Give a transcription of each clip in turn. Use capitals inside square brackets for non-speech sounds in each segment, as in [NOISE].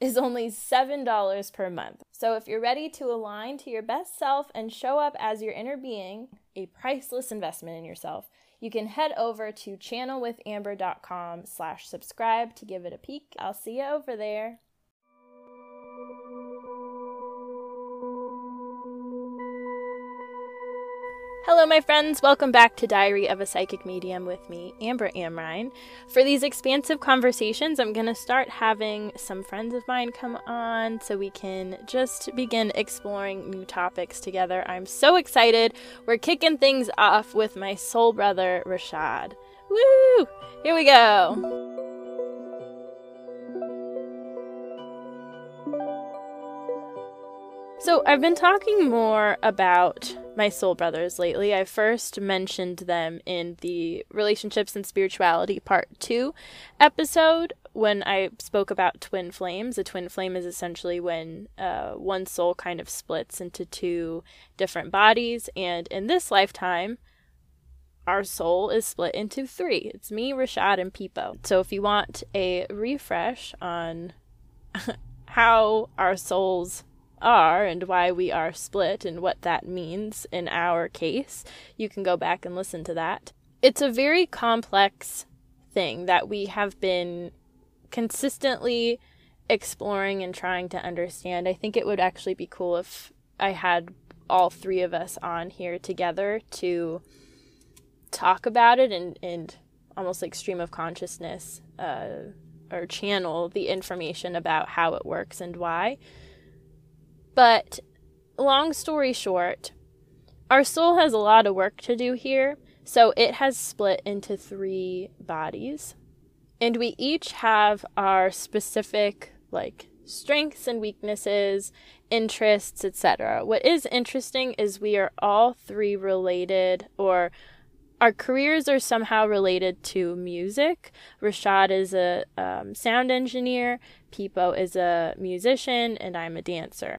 is only $7 per month. So if you're ready to align to your best self and show up as your inner being, a priceless investment in yourself, you can head over to channelwithamber.com slash subscribe to give it a peek. I'll see you over there. Hello, my friends. Welcome back to Diary of a Psychic Medium with me, Amber Amrine. For these expansive conversations, I'm going to start having some friends of mine come on so we can just begin exploring new topics together. I'm so excited. We're kicking things off with my soul brother, Rashad. Woo! Here we go. So, I've been talking more about my soul brothers lately. I first mentioned them in the Relationships and Spirituality Part 2 episode when I spoke about twin flames. A twin flame is essentially when uh, one soul kind of splits into two different bodies, and in this lifetime, our soul is split into three. It's me, Rashad, and Peepo. So, if you want a refresh on [LAUGHS] how our souls are and why we are split and what that means in our case, you can go back and listen to that. It's a very complex thing that we have been consistently exploring and trying to understand. I think it would actually be cool if I had all three of us on here together to talk about it and, and almost like stream of consciousness uh, or channel the information about how it works and why. But long story short, our soul has a lot of work to do here, so it has split into three bodies. And we each have our specific like strengths and weaknesses, interests, etc. What is interesting is we are all three related or our careers are somehow related to music. Rashad is a um, sound engineer, Peepo is a musician, and I'm a dancer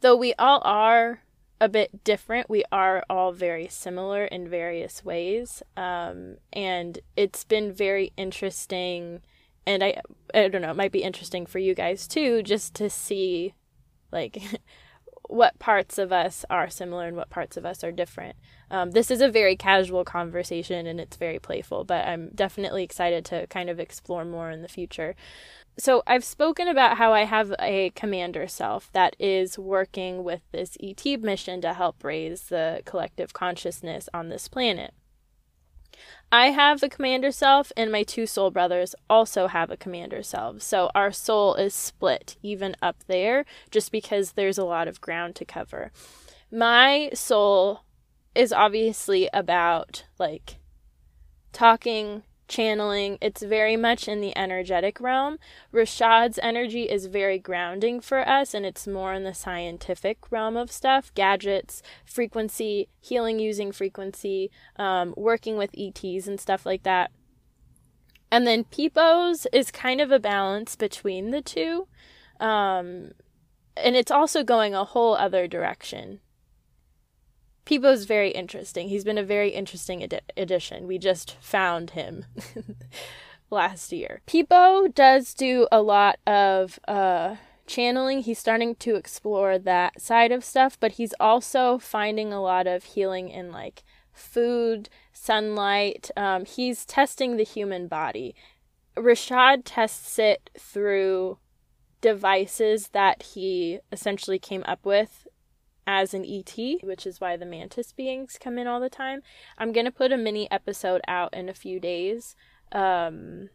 though we all are a bit different, we are all very similar in various ways. Um, and it's been very interesting. And I, I don't know, it might be interesting for you guys too, just to see like [LAUGHS] what parts of us are similar and what parts of us are different. Um, this is a very casual conversation and it's very playful, but I'm definitely excited to kind of explore more in the future so I've spoken about how I have a commander self that is working with this ET mission to help raise the collective consciousness on this planet. I have a commander self, and my two soul brothers also have a commander self. So our soul is split even up there just because there's a lot of ground to cover. My soul is obviously about like talking channeling. It's very much in the energetic realm. Rashad's energy is very grounding for us, and it's more in the scientific realm of stuff gadgets, frequency, healing using frequency, um, working with ETs, and stuff like that. And then Peepos is kind of a balance between the two. Um, and it's also going a whole other direction. Peepo's very interesting. He's been a very interesting addition. We just found him [LAUGHS] last year. Peepo does do a lot of uh, channeling. He's starting to explore that side of stuff, but he's also finding a lot of healing in like food, sunlight. Um, he's testing the human body. Rashad tests it through devices that he essentially came up with as an ET, which is why the mantis beings come in all the time. I'm going to put a mini episode out in a few days. Um,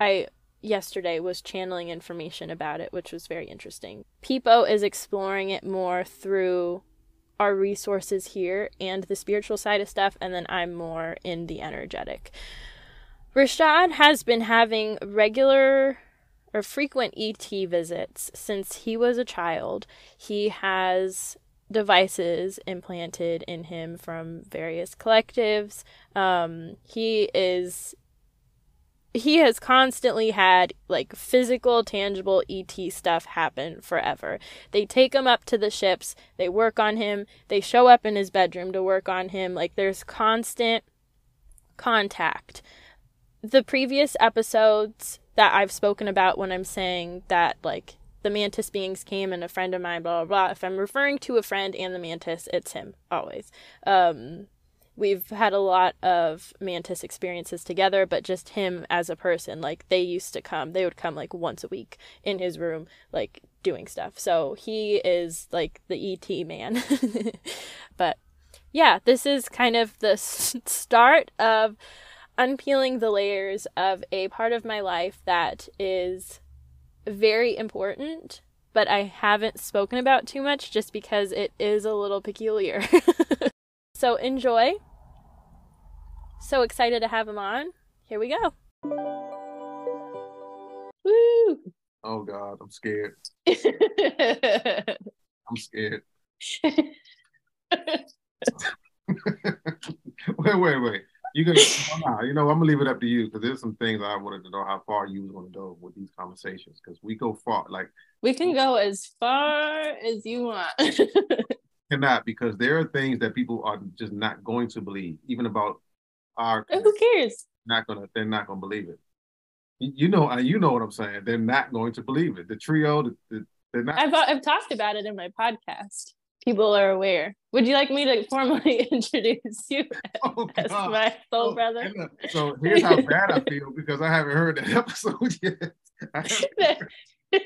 I yesterday was channeling information about it, which was very interesting. Peepo is exploring it more through our resources here and the spiritual side of stuff, and then I'm more in the energetic. Rashad has been having regular or frequent ET visits since he was a child. He has devices implanted in him from various collectives. Um, he is he has constantly had like physical tangible et stuff happen forever. They take him up to the ships they work on him they show up in his bedroom to work on him. Like there's constant contact. The previous episodes that i've spoken about when i'm saying that like the mantis beings came and a friend of mine blah blah blah. If i'm referring to a friend and the mantis it's him always. Um we've had a lot of mantis experiences together but just him as a person like they used to come they would come like once a week in his room like doing stuff. So he is like the et man. [LAUGHS] But yeah this is kind of the [LAUGHS] start of unpeeling the layers of a part of my life that is very important but I haven't spoken about too much just because it is a little peculiar. [LAUGHS] So enjoy. So excited to have him on. Here we go. Woo! Oh God, I'm scared. [LAUGHS] I'm scared. [LAUGHS] wait, wait, wait. You can, you know, I'm gonna leave it up to you because there's some things I wanted to know how far you was gonna go with these conversations because we go far. Like we can go as far as you want [LAUGHS] cannot because there are things that people are just not going to believe, even about our. Who cares? Not gonna. They're not gonna believe it. You know. Uh, you know what I'm saying. They're not going to believe it. The trio. The, the, they're not. I've I've talked about it in my podcast. People are aware. Would you like me to formally [LAUGHS] introduce you [LAUGHS] oh, as my soul oh, brother? So here's how bad I feel [LAUGHS] because I haven't heard that episode yet.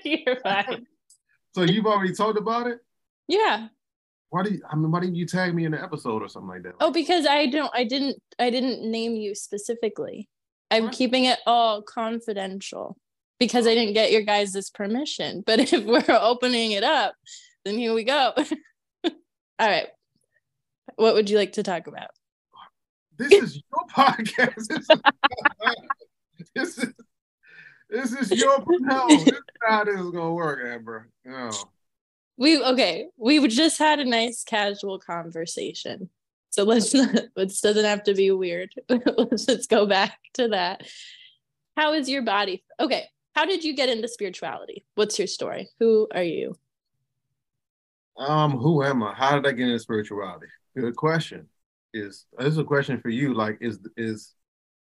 You're fine. So you've already talked about it? Yeah. Why do you, I mean, why didn't you tag me in the episode or something like that? Oh, because I don't, I didn't, I didn't name you specifically. I'm keeping it all confidential because I didn't get your guys' permission. But if we're opening it up, then here we go. All right. What would you like to talk about? This is your [LAUGHS] podcast. This is, [LAUGHS] this is, this is your [LAUGHS] no. This is how this is gonna work, Amber. No we okay we just had a nice casual conversation so let's not it doesn't have to be weird let's just go back to that how is your body okay how did you get into spirituality what's your story who are you um who am i? How did i get into spirituality? Good question. Is this is a question for you like is is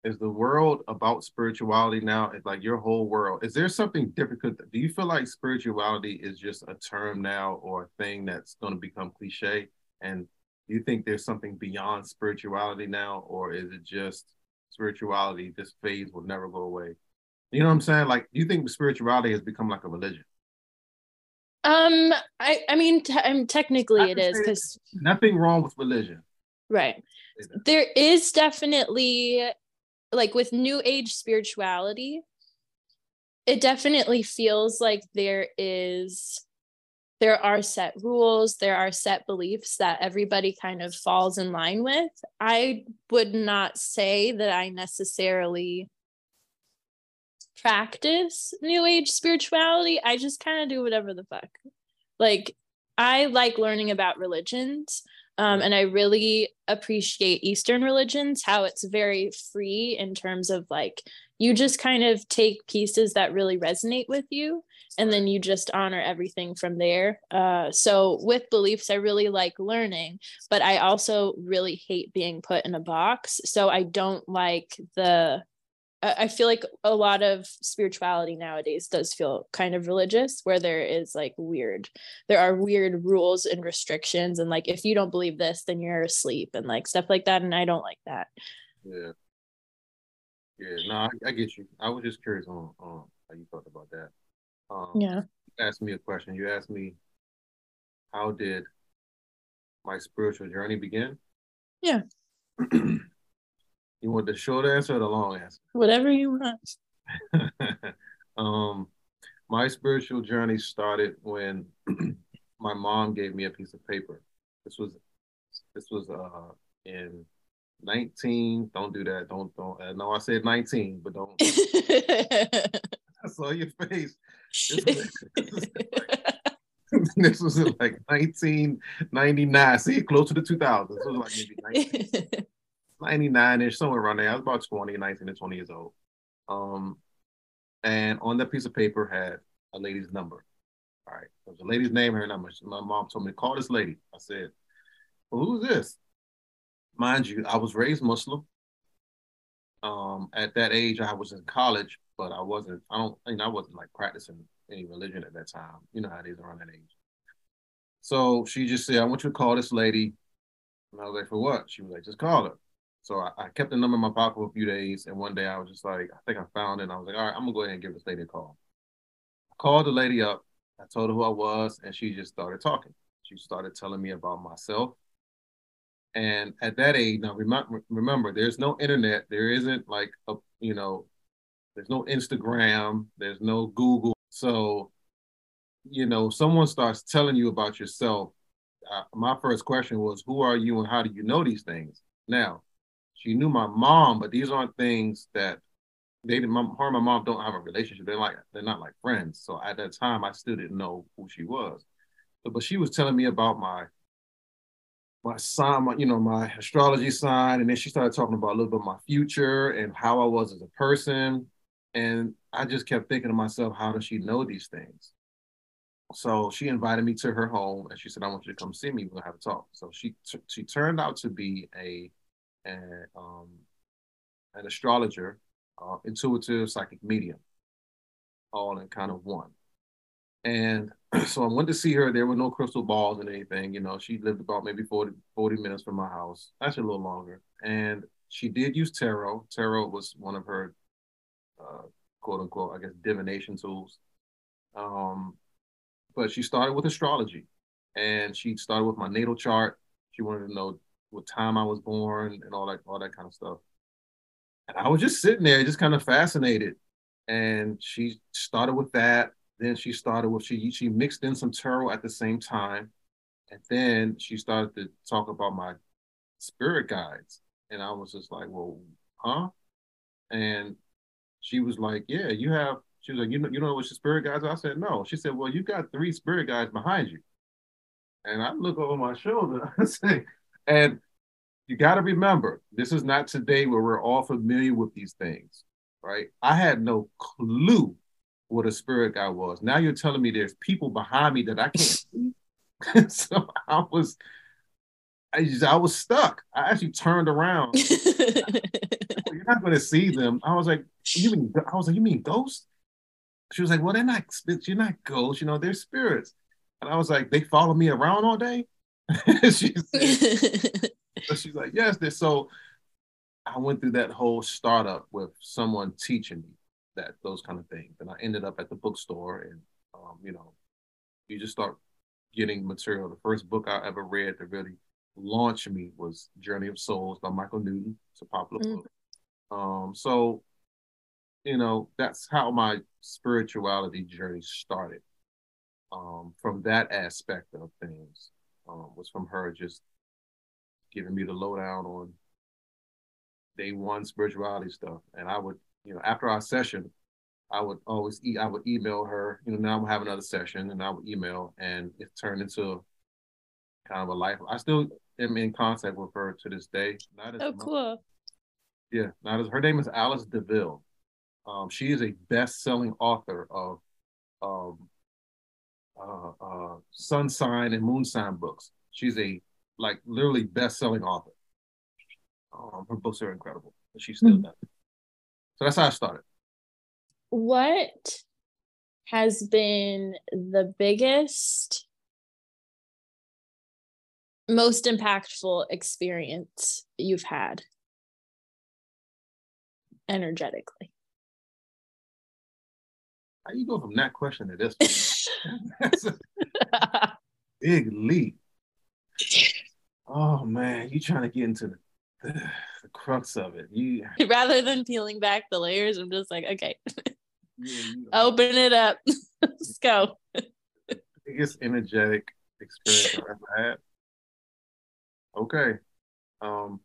is the world about spirituality now? It's like your whole world. Is there something different? Do you feel like spirituality is just a term now or a thing that's going to become cliche? And do you think there's something beyond spirituality now or is it just spirituality this phase will never go away? You know what i'm saying? Like do you think spirituality has become like a religion um i i mean t- um, technically it is because nothing wrong with religion. Right. There is definitely like with new age spirituality it definitely feels like there is there are set rules there are set beliefs that everybody kind of falls in line with. I would not say that i necessarily practice new age spirituality i just kind of do whatever the fuck like i like learning about religions Um, and I really appreciate Eastern religions, how it's very free in terms of like you just kind of take pieces that really resonate with you and then you just honor everything from there. Uh, so with beliefs, I really like learning, but I also really hate being put in a box. So I don't like the I feel like a lot of spirituality nowadays does feel kind of religious, where there is like weird, there are weird rules and restrictions, and like if you don't believe this, then you're asleep and like stuff like that. And I don't like that. Yeah. Yeah, no, I, I get you. I was just curious on, how you thought about that. Um, yeah. You asked me a question. You asked me, how did my spiritual journey begin? Yeah. [CLEARS THROAT] You want the short answer or the long answer? Whatever you want. [LAUGHS] um, my spiritual journey started when [CLEARS THROAT] my mom gave me a piece of paper. This was this was uh in 19. Don't do that. Don't don't. I know I said 19, but don't. [LAUGHS] I saw your face. This was, [LAUGHS] this was in like 1999. See, close to the 2000s. This was like maybe 19. 99 ish, somewhere around there. I was about 20, 19 to 20 years old. Um, and on that piece of paper had a lady's number. All right. It was a lady's name, her number. My mom told me to call this lady. I said, Well, who's this? Mind you, I was raised Muslim. Um, at that age, I was in college, but I wasn't, I don't, mean, I wasn't like practicing any religion at that time. You know how it is around that age. So she just said, I want you to call this lady. And I was like, for what? She was like, just call her. So I, I, kept the number in my pocket for a few days, and one day I was just like, I think I found it. And I was like, all right, I'm gonna go ahead and give this lady a call. I called the lady up. I told her who I was, and she just started talking. She started telling me about myself. And at that age, now remember, remember, there's no internet. There isn't like a, you know, there's no Instagram. There's no Google. So, you know, someone starts telling you about yourself. Uh, my first question was, who are you, and how do you know these things? Now, she knew my mom, but these aren't things that they didn't. Her and my mom don't have a relationship. They're like they're not like friends. So at that time, I still didn't know who she was. But, but she was telling me about my my sign, my, you know, my astrology sign, and then she started talking about a little bit of my future and how I was as a person. And I just kept thinking to myself, how does she know these things? So she invited me to her home, and she said, "I want you to come see me. We'll have a talk." So she t- she turned out to be a and um, an astrologer, uh, intuitive psychic medium, all in kind of one. And [CLEARS THROAT] so I went to see her. There were no crystal balls and anything. You know, she lived about maybe 40, 40 minutes from my house, actually a little longer. And she did use tarot. Tarot was one of her uh, quote unquote, I guess, divination tools. Um, but she started with astrology and she started with my natal chart. She wanted to know what time I was born and all that all that kind of stuff. And I was just sitting there, just kind of fascinated. And she started with that. Then she started with she she mixed in some tarot at the same time, and then she started to talk about my spirit guides. And I was just like, well, huh? And she was like, yeah, you have. She was like, you know, you know what your spirit guides are? I said, no. She said, well, you got three spirit guides behind you. And I look over my shoulder. [LAUGHS] Say, and you got to remember, this is not today where we're all familiar with these things, right? I had no clue what a spirit guy was. Now you're telling me there's people behind me that I can't [LAUGHS] see. [LAUGHS] so I was, I, just, I was stuck. I actually turned around. [LAUGHS] you're not going to see them. I was like, you mean? I was like, you mean ghosts? She was like, well, they're not. You're not ghosts. You know, they're spirits. And I was like, they follow me around all day. she said, [LAUGHS] so she's like, yes, this. So I went through that whole startup with someone teaching me that those kind of things, and I ended up at the bookstore, and um, you know, you just start getting material. The first book I ever read that really launched me was Journey of Souls by Michael Newton. It's a popular mm. book. Um, so you know, that's how my spirituality journey started. Um, from that aspect of things um, was from her just giving me the lowdown on day one spirituality stuff. And I would, you know, after our session, I would always e- I would email her, you know, now I'm have another session and I would email and it turned into kind of a life. I still am in contact with her to this day. Not as oh, cool. Yeah, not as her name is Alice Deville. Um, she is a best-selling author of um, uh, uh, sun sign and moon sign books. She's a like literally best-selling author. Um, her books are incredible, but she's still mm-hmm. done. So that's how I started. What has been the biggest, most impactful experience you've had energetically? How you go from that question to this? [LAUGHS] [LAUGHS] That's a big leap. Oh man, you trying to get into the, the, the crux of it. You [LAUGHS] rather than peeling back the layers, I'm just like, okay, yeah, [LAUGHS] open it up. [LAUGHS] Let's go. Biggest energetic experience I've ever had. Okay. Um.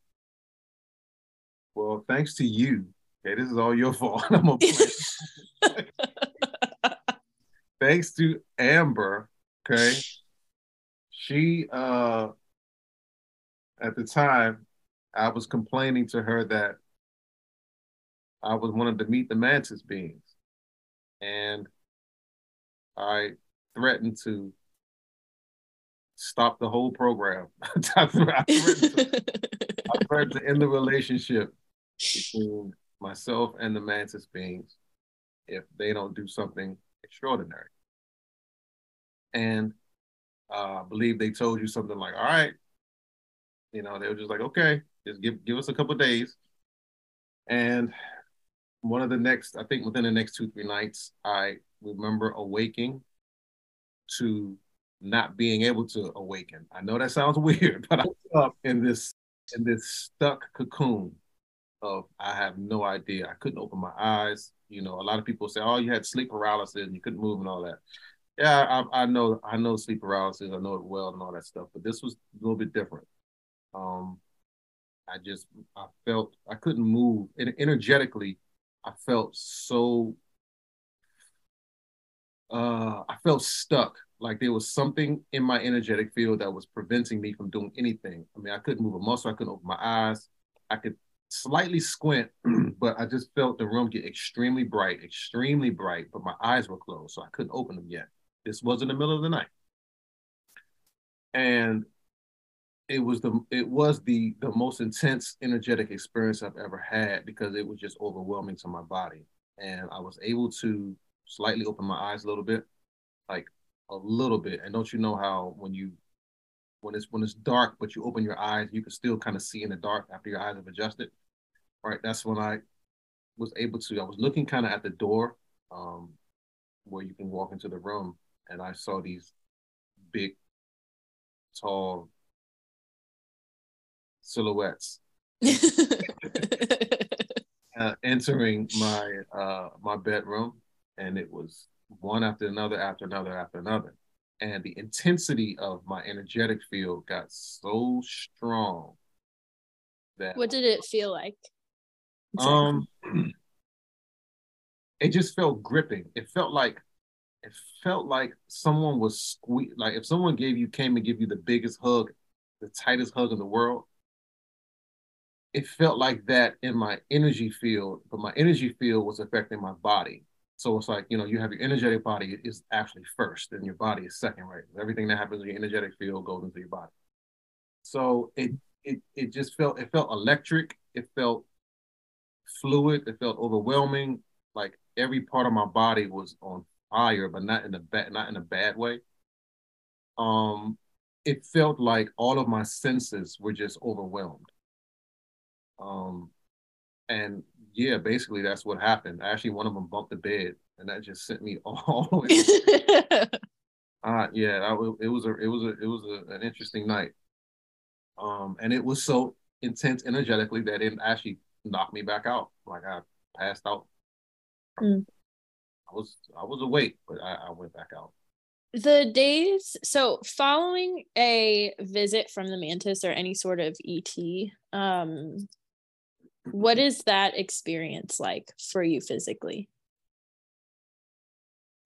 Well, thanks to you. Okay, this is all your fault. I'm gonna play. thanks to Amber, okay, she uh at the time I was complaining to her that I was wanting to meet the mantis beings. And I threatened to stop the whole program. [LAUGHS] I, threatened to, I [LAUGHS] threatened to end the relationship between myself and the mantis beings if they don't do something extraordinary. And uh, I believe they told you something like, all right, you know, they were just like, okay, just give give us a couple days. And one of the next, I think within the next two, three nights, I remember awaking to not being able to awaken. I know that sounds [LAUGHS] weird, but I was up in this in this stuck cocoon of I have no idea. I couldn't open my eyes. You know, a lot of people say, "Oh, you had sleep paralysis and you couldn't move and all that." Yeah, I, I know, I know sleep paralysis. I know it well and all that stuff. But this was a little bit different. Um, I just I felt I couldn't move, and energetically, I felt so. Uh, I felt stuck. Like there was something in my energetic field that was preventing me from doing anything. I mean, I couldn't move a muscle. I couldn't open my eyes. I could slightly squint, [CLEARS THROAT] but I just felt the room get extremely bright, extremely bright. But my eyes were closed, so I couldn't open them yet. This was in the middle of the night, and it was the it was the the most intense energetic experience I've ever had because it was just overwhelming to my body, and I was able to slightly open my eyes a little bit, like a little bit. And don't you know how when you when it's when it's dark, but you open your eyes, you can still kind of see in the dark after your eyes have adjusted. Right, that's when I was able to. I was looking kind of at the door, um, where you can walk into the room, and I saw these big, tall silhouettes [LAUGHS] uh, entering my uh, my bedroom, and it was one after another, after another, after another, and the intensity of my energetic field got so strong that. What did it feel like? Um, [CLEARS THROAT] it just felt gripping. It felt like it felt like someone was squeeze like if someone gave you came and give you the biggest hug, the tightest hug in the world, it felt like that in my energy field, but my energy field was affecting my body. So it's like, you know, you have your energetic body is actually first and your body is second, right? Everything that happens in your energetic field goes into your body. So it it it just felt it felt electric, it felt fluid, it felt overwhelming. Like every part of my body was on fire, but not in a bad not in a bad way. Um it felt like all of my senses were just overwhelmed um, and yeah, basically that's what happened. Actually, one of them bumped the bed, and that just sent me [LAUGHS] all the way. [LAUGHS] uh, yeah, I, it was a it was a it was a, an interesting night. Um, and it was so intense energetically that it actually knocked me back out. Like I passed out. Mm. I was I was awake, but I, I went back out the days so following a visit from the mantis or any sort of et um what is that experience like for you physically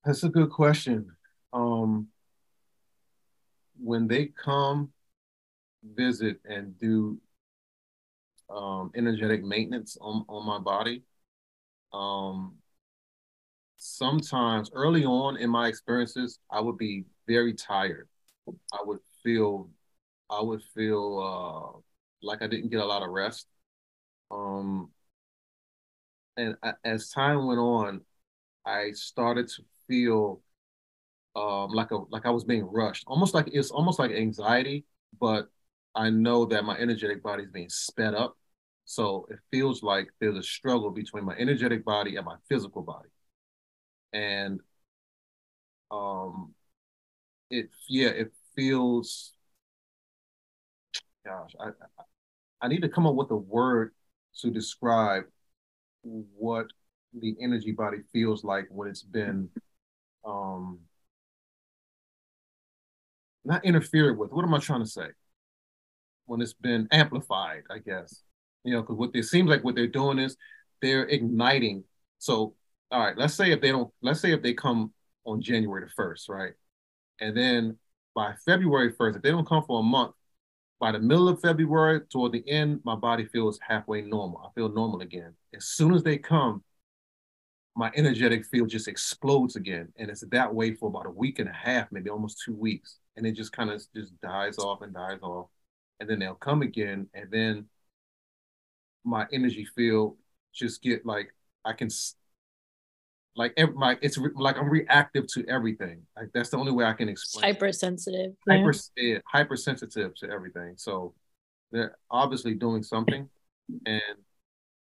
that's a good question um when they come visit and do um, energetic maintenance on, on my body. Um, sometimes early on in my experiences, I would be very tired. I would feel, I would feel uh, like I didn't get a lot of rest. Um, and as time went on, I started to feel um, like a like I was being rushed, almost like it's almost like anxiety, but I know that my energetic body is being sped up. So it feels like there's a struggle between my energetic body and my physical body. And um it yeah, it feels gosh, I I need to come up with a word to describe what the energy body feels like when it's been um not interfered with. What am I trying to say? When it's been amplified, I guess. You know, because what it seems like what they're doing is they're igniting. So, all right, let's say if they don't, let's say if they come on January the first, right, and then by February first, if they don't come for a month, by the middle of February toward the end, my body feels halfway normal. I feel normal again. As soon as they come, my energetic field just explodes again. And it's that way for about a week and a half, maybe almost two weeks. And it just kind of just dies off and dies off. And then they'll come again. And then my energy field just get like, I can, like, my, it's re- like I'm reactive to everything. Like, that's the only way I can explain. Hypersensitive. Hyper, yeah, hypersensitive to everything. So they're obviously doing something. And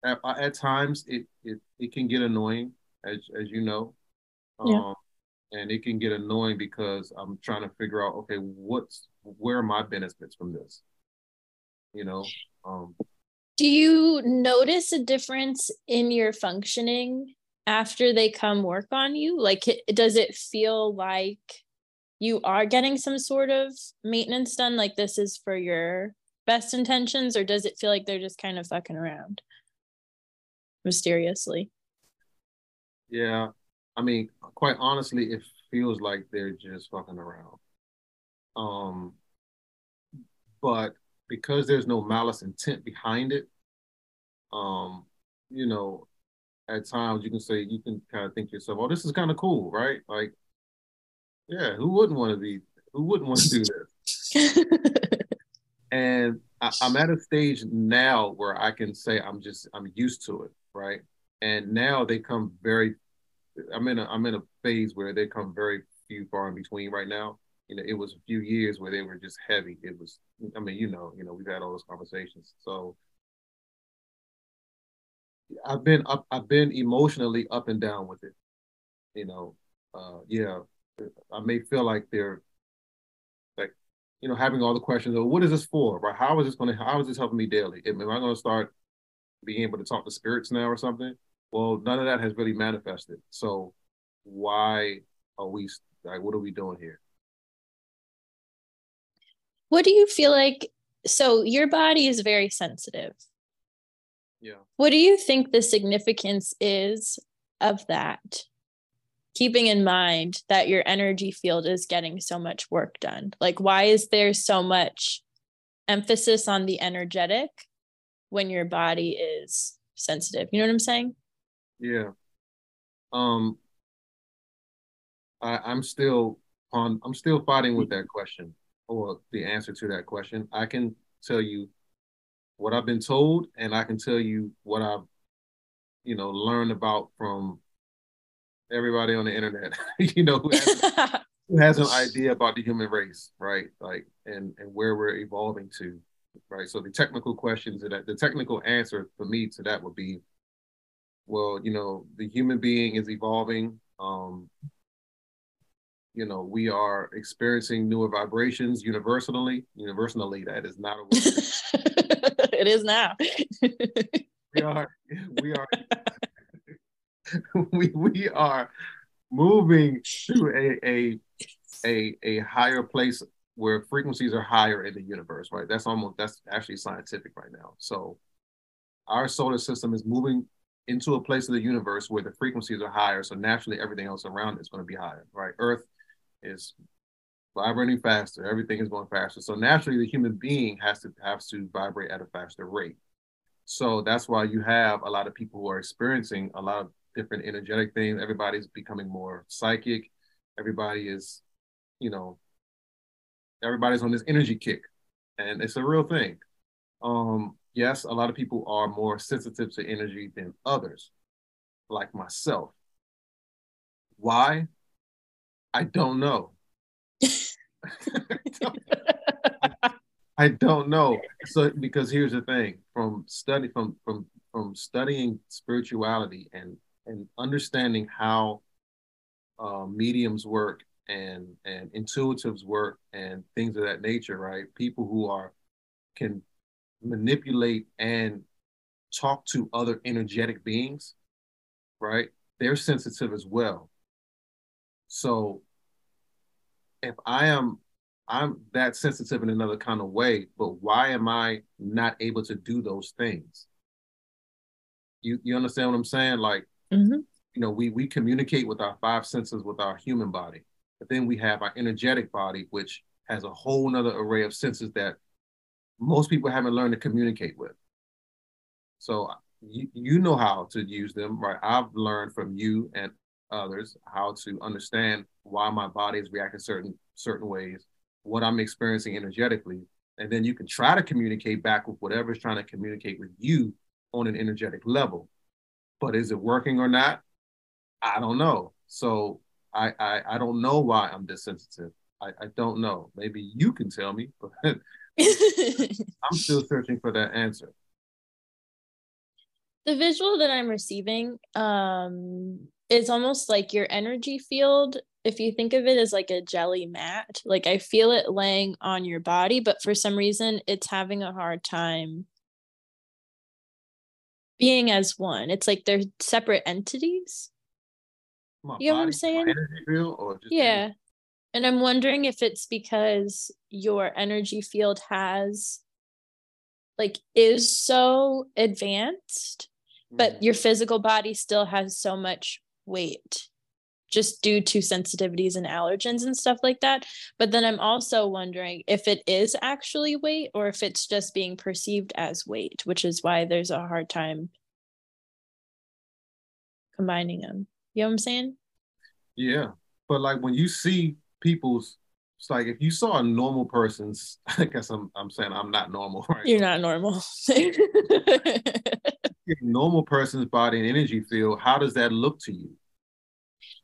at, at times it, it it can get annoying as as you know um, yeah. and it can get annoying because i'm trying to figure out okay what's where are my benefits from this you know um, do you notice a difference in your functioning after they come work on you like does it feel like you are getting some sort of maintenance done like this is for your best intentions or does it feel like they're just kind of fucking around mysteriously. Yeah. I mean, quite honestly, it feels like they're just fucking around. Um, but because there's no malice intent behind it, um, you know, at times you can say you can kind of think to yourself, "Oh, this is kind of cool, right?" Like, yeah, who wouldn't want to be? Who wouldn't want to do this? [LAUGHS] and I, I'm at a stage now where I can say I'm just I'm used to it right? And now they come very. I'm in a I'm in a phase where they come very few far in between right now. You know, it was a few years where they were just heavy. It was, I mean, you know, you know, we've had all those conversations. So I've been up, I've been emotionally up and down with it. You know, uh, yeah, I may feel like they're like, you know, having all the questions of what is this for, right? How is this going to, how is this helping me daily? Am I going to start being able to talk to spirits now or something. Well, none of that has really manifested. So why are we like what are we doing here? What do you feel like so your body is very sensitive. Yeah. What do you think the significance is of that? Keeping in mind that your energy field is getting so much work done. Like why is there so much emphasis on the energetic when your body is sensitive. You know what I'm saying? Yeah. Um I, I'm still on I'm still fighting with that question or the answer to that question. I can tell you what I've been told and I can tell you what I've you know learned about from everybody on the internet, [LAUGHS] you know, who has, [LAUGHS] who has an idea about the human race, right? Like and and where we're evolving to right? So the technical questions that the technical answer for me to that would be, well, you know, the human being is evolving. Um, you know, we are experiencing newer vibrations universally. Universally, that is not a [LAUGHS] word. it is now. we are, we are, we we are moving to a a a a higher place where frequencies are higher in the universe, right? That's almost that's actually scientific right now. So our solar system is moving into a place of the universe where the frequencies are higher. So naturally everything else around it is going to be higher, right? Earth is vibrating faster. Everything is going faster. So naturally, the human being has to has to vibrate at a faster rate. So that's why you have a lot of people who are experiencing a lot of different energetic things. Everybody's becoming more psychic. Everybody is, you know, everybody's on this energy kick, and it's a real thing. Um, yes, a lot of people are more sensitive to energy than others, like myself. Why? I don't know. [LAUGHS] I don't know. So because here's the thing: from study from from from studying spirituality and and understanding how uh, mediums work and and intuitives work and things of that nature, right? People who are can manipulate and talk to other energetic beings, right? They're sensitive as well. So if I am I'm that sensitive in another kind of way, but why am I not able to do those things? You you understand what I'm saying? Like, mm-hmm. you know, we we communicate with our five senses with our human body, but then we have our energetic body, which has a whole nother array of senses that most people haven't learned to communicate with. So you, you know how to use them, right? I've learned from you and others how to understand why my body is reacting certain certain ways, what I'm experiencing energetically, and then you can try to communicate back with whatever is trying to communicate with you on an energetic level. But is it working or not? I don't know. So I I, I don't know why I'm this sensitive. I, I don't know. Maybe you can tell me, but [LAUGHS] I'm [LAUGHS] still searching for that answer. The visual that I'm receiving um is almost like your energy field if you think of it as like a jelly mat like i feel it laying on your body but for some reason it's having a hard time being as one it's like they're separate entities my you know body, what i'm saying yeah energy? and i'm wondering if it's because your energy field has like is so advanced mm. but your physical body still has so much weight just due to sensitivities and allergens and stuff like that. But then I'm also wondering if it is actually weight or if it's just being perceived as weight, which is why there's a hard time combining them. You know what I'm saying? Yeah. But like when you see people's it's like if you saw a normal person's [LAUGHS] I guess I'm I'm saying I'm not normal, [LAUGHS] right? You're not normal. [LAUGHS] normal person's body and energy field, how does that look to you?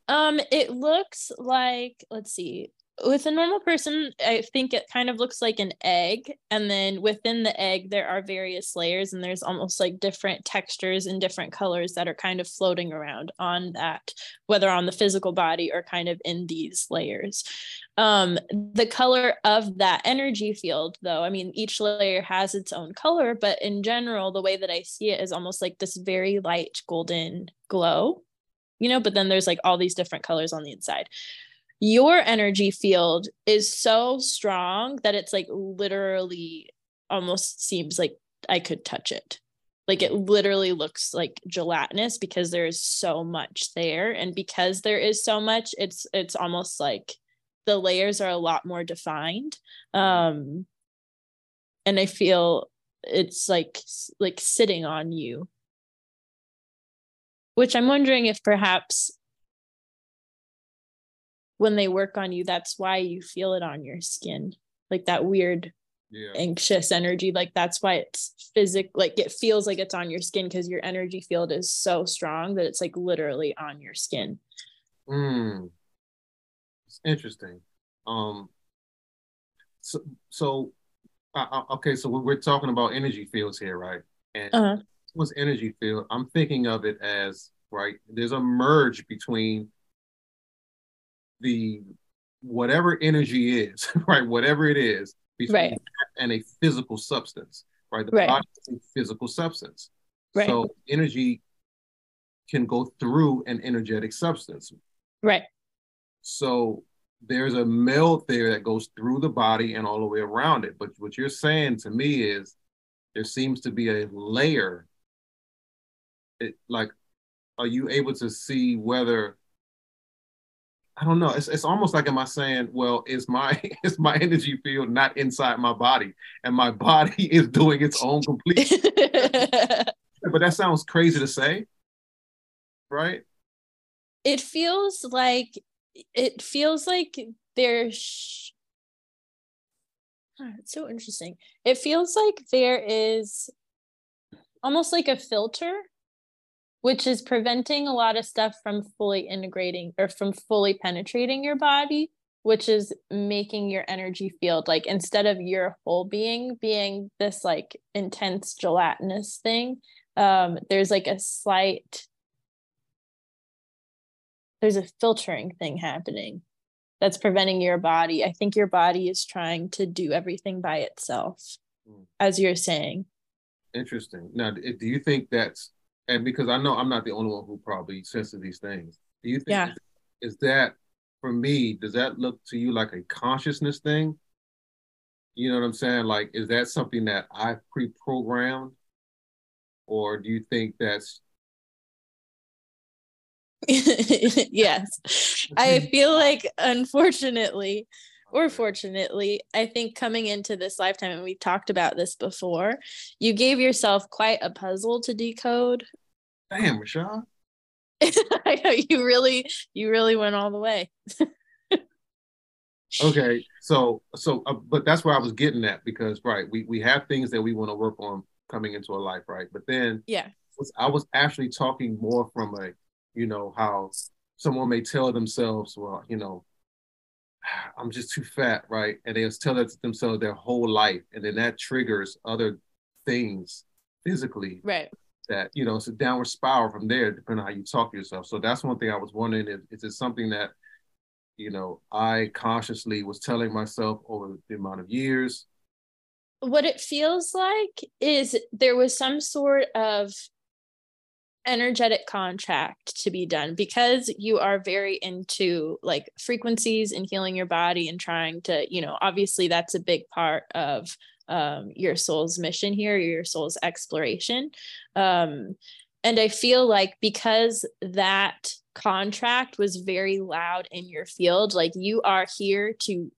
Um, it looks like let's see. With a normal person, I think it kind of looks like an egg, and then within the egg there are various layers, and there's almost like different textures and different colors that are kind of floating around on that, whether on the physical body or kind of in these layers. Um, the color of that energy field, though, I mean, each layer has its own color, but in general, the way that I see it is almost like this very light golden glow you know, but then there's like all these different colors on the inside. Your energy field is so strong that it's like literally almost seems like I could touch it. Like it literally looks like gelatinous because there is so much there. And because there is so much, it's it's almost like the layers are a lot more defined. Um and I feel it's like like sitting on you which I'm wondering if perhaps when they work on you, that's why you feel it on your skin, like that weird yeah. anxious energy. Like that's why it's physic, like it feels like it's on your skin because your energy field is so strong that it's like literally on your skin. Hmm. It's interesting. Um. So, so uh, uh okay, so we're talking about energy fields here, right? And uh-huh was energy field, I'm thinking of it as right. There's a merge between the whatever energy is, [LAUGHS] right? Whatever it is, between right. and a physical substance, right? The right. body is a physical substance. Right. So energy can go through an energetic substance. Right. So there's a melt there that goes through the body and all the way around it. But what you're saying to me is there seems to be a layer it, like are you able to see whether I don't know. It's it's almost like am I saying, well, is my [LAUGHS] is my energy field not inside my body, and my body [LAUGHS] is doing its own complete. [LAUGHS] but that sounds crazy to say, right? It feels like it feels like there's. it's so interesting. It feels like there is almost like a filter which is preventing a lot of stuff from fully integrating or from fully penetrating your body which is making your energy field like instead of your whole being being this like intense gelatinous thing um there's like a slight there's a filtering thing happening that's preventing your body. I think your body is trying to do everything by itself mm. as you're saying. Interesting. Now do you think that's and because I know I'm not the only one who probably senses these things. Do you think yeah. is, is that for me? Does that look to you like a consciousness thing? You know what I'm saying? Like, is that something that I pre-programmed, or do you think that's [LAUGHS] yes. I [LAUGHS] feel like, unfortunately, or fortunately, I think coming into this lifetime, and we've talked about this before, you gave yourself quite a puzzle to decode. Damn, Rashawn. [LAUGHS] I know you really, you really went all the way. [LAUGHS] okay, so, so, uh, but that's where I was getting at because, right, we we have things that we want to work on coming into a life, right? But then, yeah, I was actually talking more from a, you know, how someone may tell themselves, well, you know, I'm just too fat, right? And they'll tell that to themselves their whole life. And then that triggers other things physically. Right. That, you know, it's a downward spiral from there, depending on how you talk to yourself. So that's one thing I was wondering is, is it something that, you know, I consciously was telling myself over the amount of years? What it feels like is there was some sort of energetic contract to be done because you are very into like frequencies and healing your body and trying to you know obviously that's a big part of um, your soul's mission here your soul's exploration. Um, and i feel like because that contract was very loud in your field like you are here to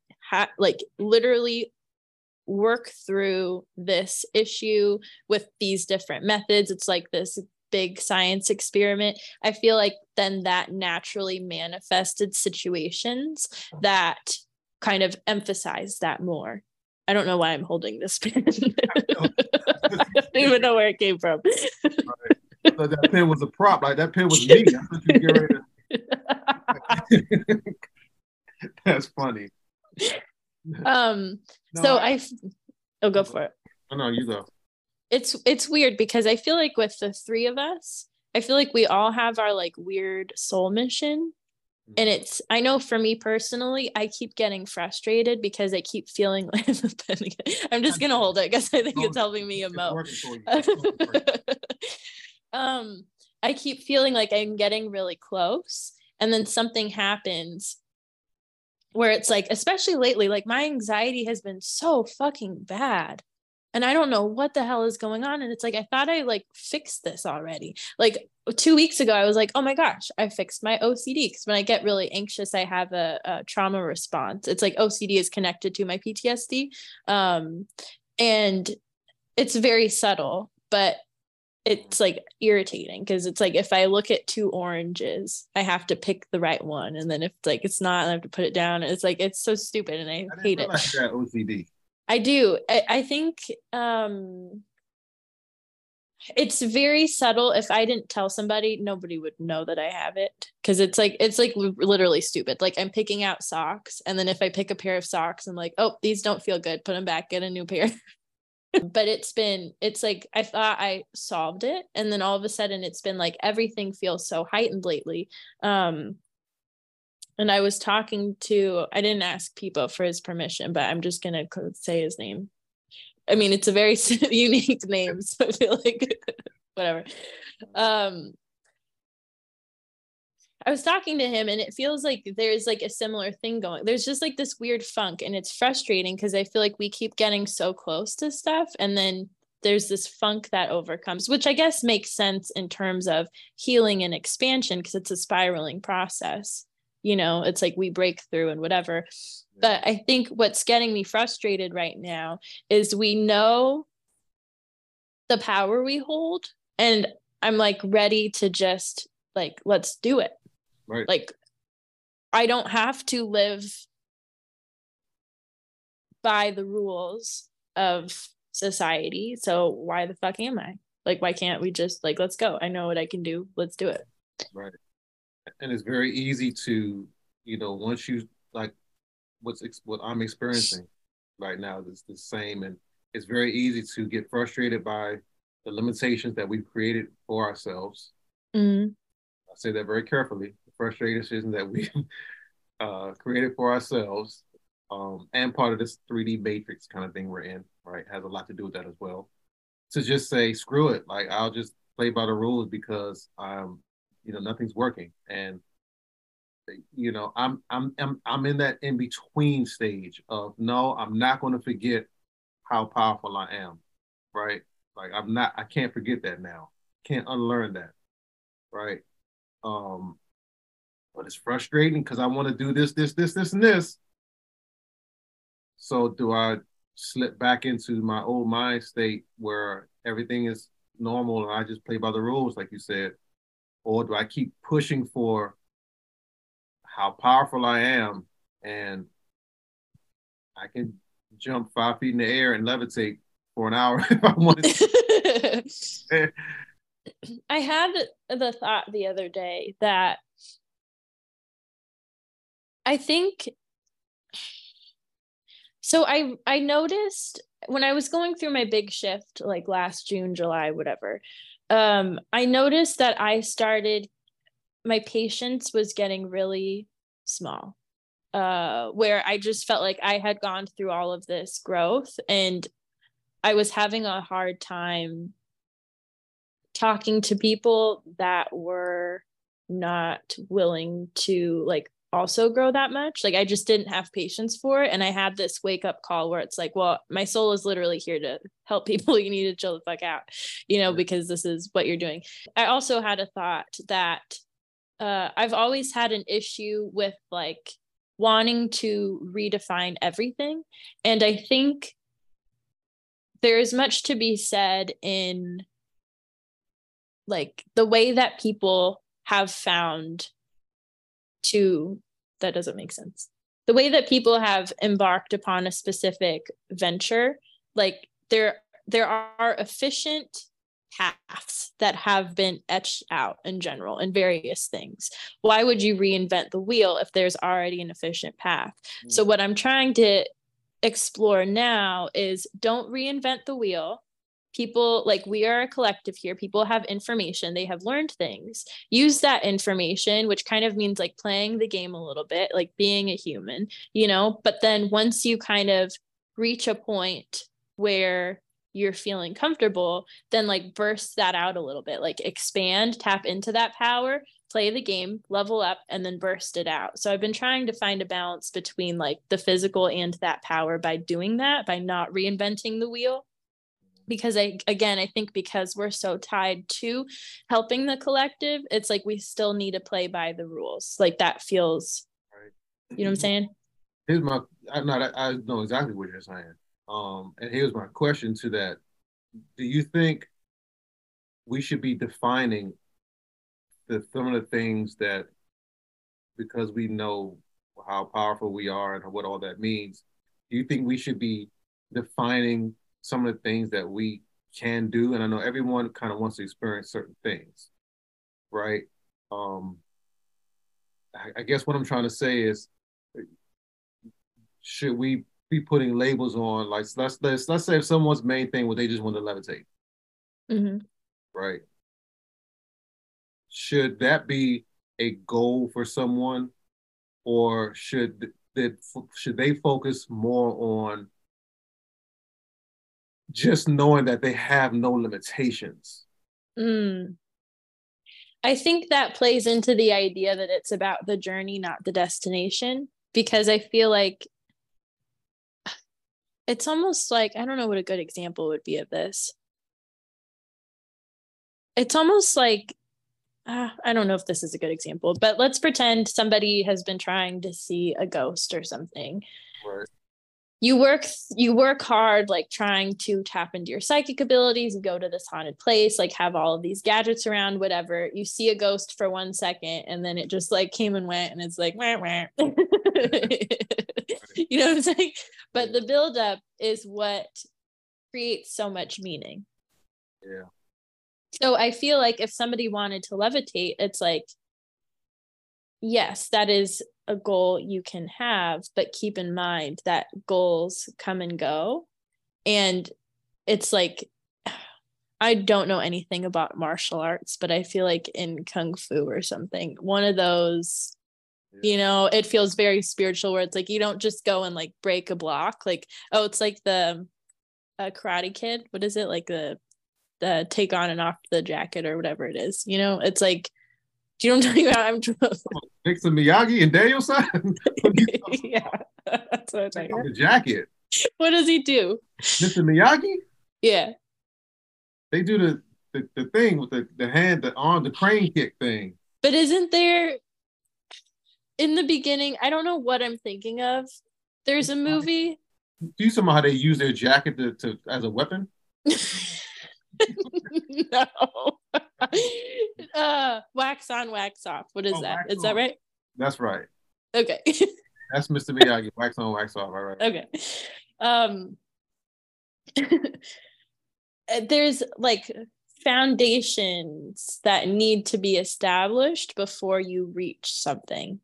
like literally work through this issue with these different methods. It's like this big science experiment, I feel like then that naturally manifested situations that kind of emphasize that more. I don't know why I'm holding this pen. [LAUGHS] I don't even know where it came from. right. that pen was a prop. Like that pen was me. That's [LAUGHS] funny. Um. No, so I. I. Oh, go for it. No, you go it's it's weird because I feel like with the three of us, I feel like we all have our like weird soul mission. And mm-hmm. it's I know for me personally, I keep getting frustrated because I keep feeling [LAUGHS] like I'm just gonna hold it because I think it's helping me emote. [LAUGHS] um, I keep feeling like I'm getting really close, and then something happens where it's like, especially lately, like my anxiety has been so fucking bad and I don't know what the hell is going on. And it's like, I thought I like fixed this already. Like two weeks ago, I was like, oh my gosh, I fixed my OCD. Because when I get really anxious, I have a, a, trauma response. It's like OCD is connected to my PTSD. Um, and it's very subtle, but it's like irritating because it's like if I look at two oranges, I have to pick the right one. And then if like it's not, I have to put it down. It's like it's so stupid and I, I hate it. That OCD. I do. I, I think um it's very subtle. If I didn't tell somebody, nobody would know that I have it because it's like it's like literally stupid. Like I'm picking out socks, and then if I pick a pair of socks, I'm like, oh, these don't feel good. Put them back. Get a new pair. [LAUGHS] but it's been it's like I thought I solved it, and then all of a sudden it's been like everything feels so heightened lately. Um, and I was talking to I didn't ask Pipo for his permission, but I'm just gonna say his name. I mean, it's a very [LAUGHS] unique name, so I feel like [LAUGHS] whatever. Um, I was talking to him, and it feels like there's like a similar thing going. There's just like this weird funk, and it's frustrating because I feel like we keep getting so close to stuff, and then there's this funk that overcomes, which I guess makes sense in terms of healing and expansion because it's a spiraling process you know it's like we break through and whatever. But i think what's getting me frustrated right now is we know the power we hold and i'm like ready to just like let's do it. Right. Like i don't have to live by the rules of society. So why the fuck am i? Like why can't we just like let's go. I know what i can do. Let's do it. Right and it's very easy to you know once you like what's what i'm experiencing right now is the same. And it's very easy to get frustrated by the limitations that we've created for ourselves. Mm-hmm. i say that very carefully. The frustrations that we [LAUGHS] uh, created for ourselves um, and part of this 3d matrix kind of thing we're in right has a lot to do with that as well. To just say screw it. Like i'll just play by the rules because i'm you know nothing's working. And you know i'm i'm i'm, I'm in that in between stage of no i'm not going to forget how powerful i am right? Like i'm not i can't forget that now. Can't unlearn that right? Um but it's frustrating because i want to do this this this this and this. So do i slip back into my old mind state where everything is normal and i just play by the rules like you said or do I keep pushing for how powerful I am and I can jump five feet in the air and levitate for an hour [LAUGHS] if I wanted to. [LAUGHS] I had the thought the other day that I think so I I noticed when I was going through my big shift like last June, July, whatever, um, I noticed that I started, my patience was getting really small, uh, where I just felt like I had gone through all of this growth and I was having a hard time talking to people that were not willing to like also grow that much. Like I just didn't have patience for it. And I had this wake up call where it's like, well, my soul is literally here to help people. [LAUGHS] You need to chill the fuck out, you know, because this is what you're doing. I also had a thought that uh, I've always had an issue with like wanting to redefine everything. And I think there is much to be said in like the way that people have found to that doesn't make sense. The way that people have embarked upon a specific venture, like there there are efficient paths that have been etched out in general in various things. Why would you reinvent the wheel if there's already an efficient path? Mm. So what I'm trying to explore now is don't reinvent the wheel people like we are a collective here. People have information. They have learned things. Use that information which kind of means like playing the game a little bit like being a human you know? But then once you kind of reach a point where you're feeling comfortable then like burst that out a little bit. Like expand tap into that power play the game level up and then burst it out. So i've been trying to find a balance between like the physical and that power by doing that by not reinventing the wheel because I again I think because we're so tied to helping the collective, it's like we still need to play by the rules. Like that feels right. You know what I'm saying? Here's my I not I know exactly what you're saying. Um and here's my question to that. Do you think we should be defining the some of the things that because we know how powerful we are and what all that means, do you think we should be defining some of the things that we can do. And I know everyone kind of wants to experience certain things, right? Um, I, I guess what I'm trying to say is, should we be putting labels on? Like, let's let's let's say if someone's main thing was they just want to levitate, mm-hmm. right? Should that be a goal for someone, or should that should they focus more on just knowing that they have no limitations. Mm. I think that plays into the idea that it's about the journey, not the destination, because I feel like it's almost like I don't know what a good example would be of this. It's almost like uh, I don't know if this is a good example, but let's pretend somebody has been trying to see a ghost or something. Right. You work you work hard like trying to tap into your psychic abilities, you go to this haunted place, like have all of these gadgets around, whatever. You see a ghost for one second and then it just like came and went and it's like wah, wah. [LAUGHS] you know what I'm saying? But the buildup is what creates so much meaning. Yeah. So I feel like if somebody wanted to levitate, it's like, yes, that is a goal you can have, but keep in mind that goals come and go. And it's like, [SIGHS] I don't know anything about martial arts, but I feel like in Kung Fu or something, one of those, you know, it feels very spiritual where it's like you don't just go and like break a block. Like, oh, it's like the a Karate Kid. What is it? Like the the take on and off the jacket or whatever it is. You know, it's like, do you know what I'm talking about? I'm Nixon Miyagi and Daniel-san. [LAUGHS] [LAUGHS] yeah, that's what I'm talking about. the jacket. What does he do? Mr. Miyagi, Yeah. they do the, the, the thing with the, the hand, the arm, the crane kick thing. But isn't there in the beginning? I don't know what I'm thinking of. There's a movie. Do you see how they use their jacket to, to as a weapon? [LAUGHS] no. [LAUGHS] uh, wax on, wax off. What is Oh, that? Is that right? That's right. Okay. [LAUGHS] That's Mr. Miyagi. wax on, wax off. All right. okay. Um [LAUGHS] there's like foundations that need to be established before you reach something.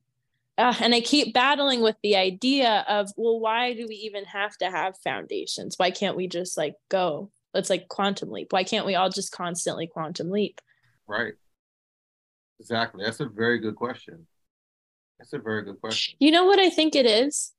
Uh, and I keep battling with the idea of, well, why do we even have to have foundations? Why can't we just like go? Let's like quantum leap. Why can't we all just constantly quantum leap? Right. Exactly. That's a very good question. That's a very good question. You know what I think it is?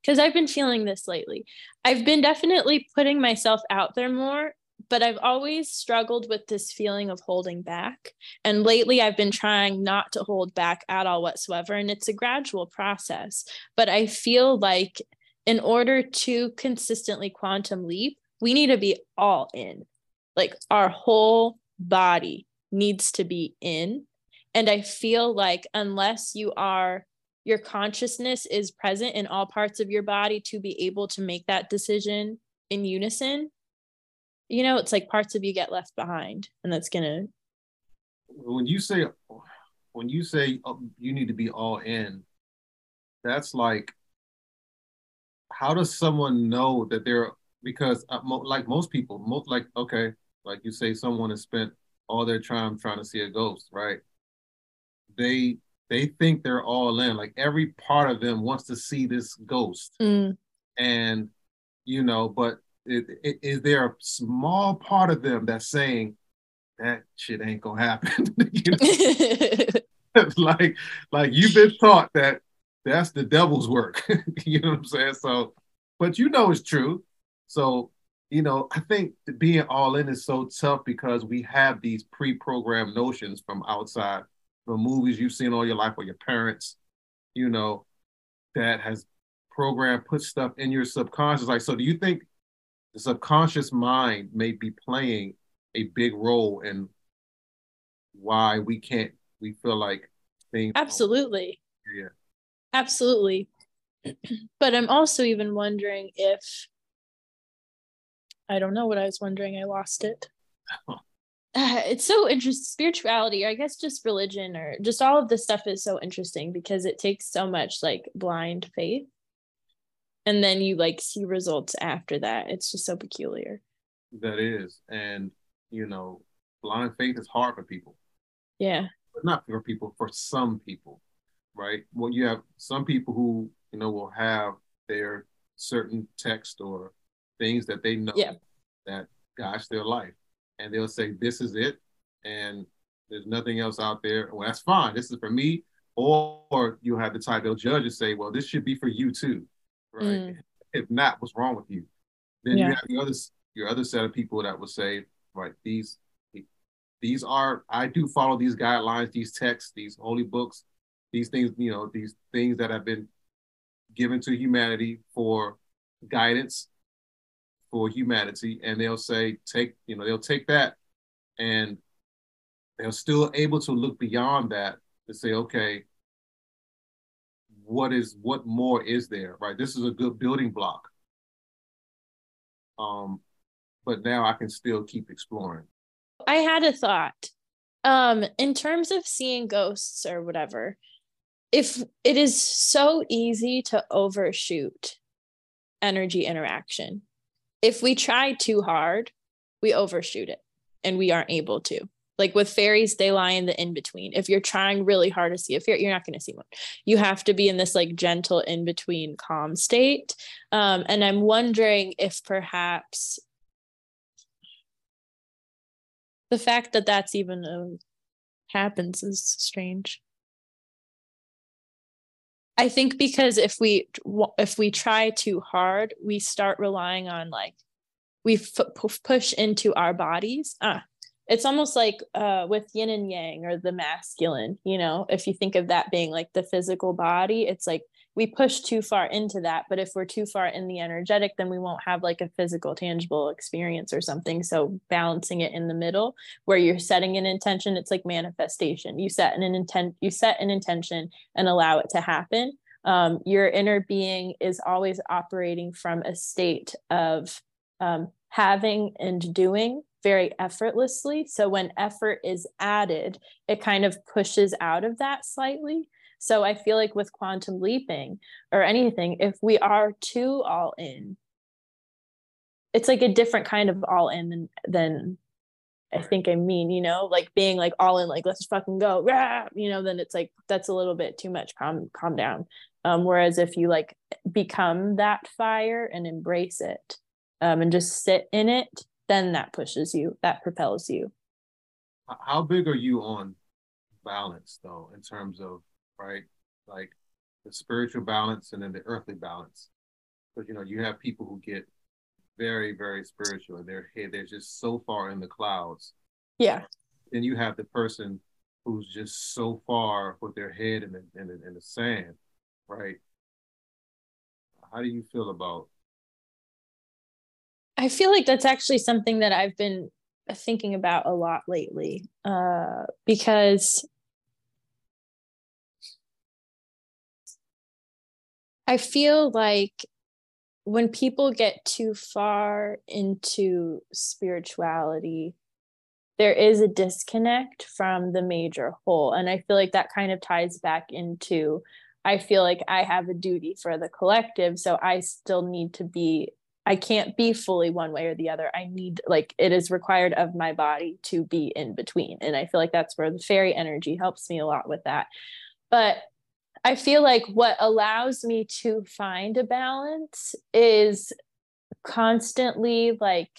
Because I've been feeling this lately. I've been definitely putting myself out there more, but I've always struggled with this feeling of holding back. And lately, I've been trying not to hold back at all whatsoever. And it's a gradual process. But I feel like in order to consistently quantum leap, we need to be all in. Like our whole body needs to be in. And I feel like unless you are your consciousness is present in all parts of your body to be able to make that decision in unison you know it's like parts of you get left behind and that's gonna When you say when you say uh, you need to be all in, that's like how does someone know that they're because uh, mo- like most people, most like okay, like you say, someone has spent all their time trying to see a ghost, right? They they think they're all in, like every part of them wants to see this ghost, Mm. and you know, but it, it, is there a small part of them that's saying that shit ain't gonna happen? [LAUGHS] [LAUGHS] [LAUGHS] like like you've been taught that that's the devil's work you know what i'm saying so but you know it's true so you know i think being all in is so tough because we have these pre-programmed notions from outside from movies you've seen all your life or your parents you know that has programmed put stuff in your subconscious. Like so do you think the subconscious mind may be playing a big role in why we can't we feel like things absolutely. Yeah. Absolutely. [CLEARS THROAT] But i'm also even wondering if i don't know what i was wondering. I lost it. Uh, [SIGHS] it's so interesting spirituality or i guess just religion or just all of this stuff is so interesting because it takes so much like blind faith. And then you like see results after that. It's just so peculiar. That is. And you know blind faith is hard for people. Yeah. But not for people for some people right? Well you have some people who you know will have their certain text or things that they know Yeah. that gosh their life. And they'll say this is it and there's nothing else out there. Well that's fine. This is for me. Or, or you have the type they'll judge and say well this should be for you too. Right? Mm. if not what's wrong with you? Then Yeah. you have your other your other set of people that will say right these these are i do follow these guidelines these texts these holy books these things you know these things that have been given to humanity for guidance for humanity and they'll say take you know they'll take that and they're still able to look beyond that to say, okay, what is what more is there, right? This is a good building block. Um, but now I can still keep exploring. I had a thought. Um, in terms of seeing ghosts or whatever, if it is so easy to overshoot energy interaction, if we try too hard, we overshoot it and we aren't able to. Like with fairies, they lie in the in between. If you're trying really hard to see a fairy, you're not going to see one. You have to be in this like gentle in between calm state. Um, and I'm wondering if perhaps the fact that that's even um, happens is strange. I think because if we if we try too hard, we start relying on like we f- push into our bodies. Ah, it's almost like uh, with yin and yang or the masculine. You know, if you think of that being like the physical body, it's like we push too far into that but if we're too far in the energetic then we won't have like a physical tangible experience or something. So balancing it in the middle where you're setting an intention it's like manifestation. You set an intent you set an intention and allow it to happen. Um, your inner being is always operating from a state of um, having and doing very effortlessly. So when effort is added it kind of pushes out of that slightly so I feel like with quantum leaping or anything, if we are too all in, it's like a different kind of all in than than I think I mean, you know, like being like all in, like let's fucking go, rah! you know, then it's like that's a little bit too much. Calm, calm down. Um, whereas if you like become that fire and embrace it, um, and just sit in it, then that pushes you, that propels you. How big are you on balance though, in terms of right? Like the spiritual balance and then the earthly balance. Because you know, you have people who get very, very spiritual and they're they're just so far in the clouds. Yeah. Then you have the person who's just so far with their head in the in the, in the sand, right? How do you feel about? I feel like that's actually something that I've been thinking about a lot lately, uh, because I feel like when people get too far into spirituality, there is a disconnect from the major whole. And I feel like that kind of ties back into I feel like I have a duty for the collective. So I still need to be, I can't be fully one way or the other. I need, like, it is required of my body to be in between. And I feel like that's where the fairy energy helps me a lot with that. But I feel like what allows me to find a balance is constantly like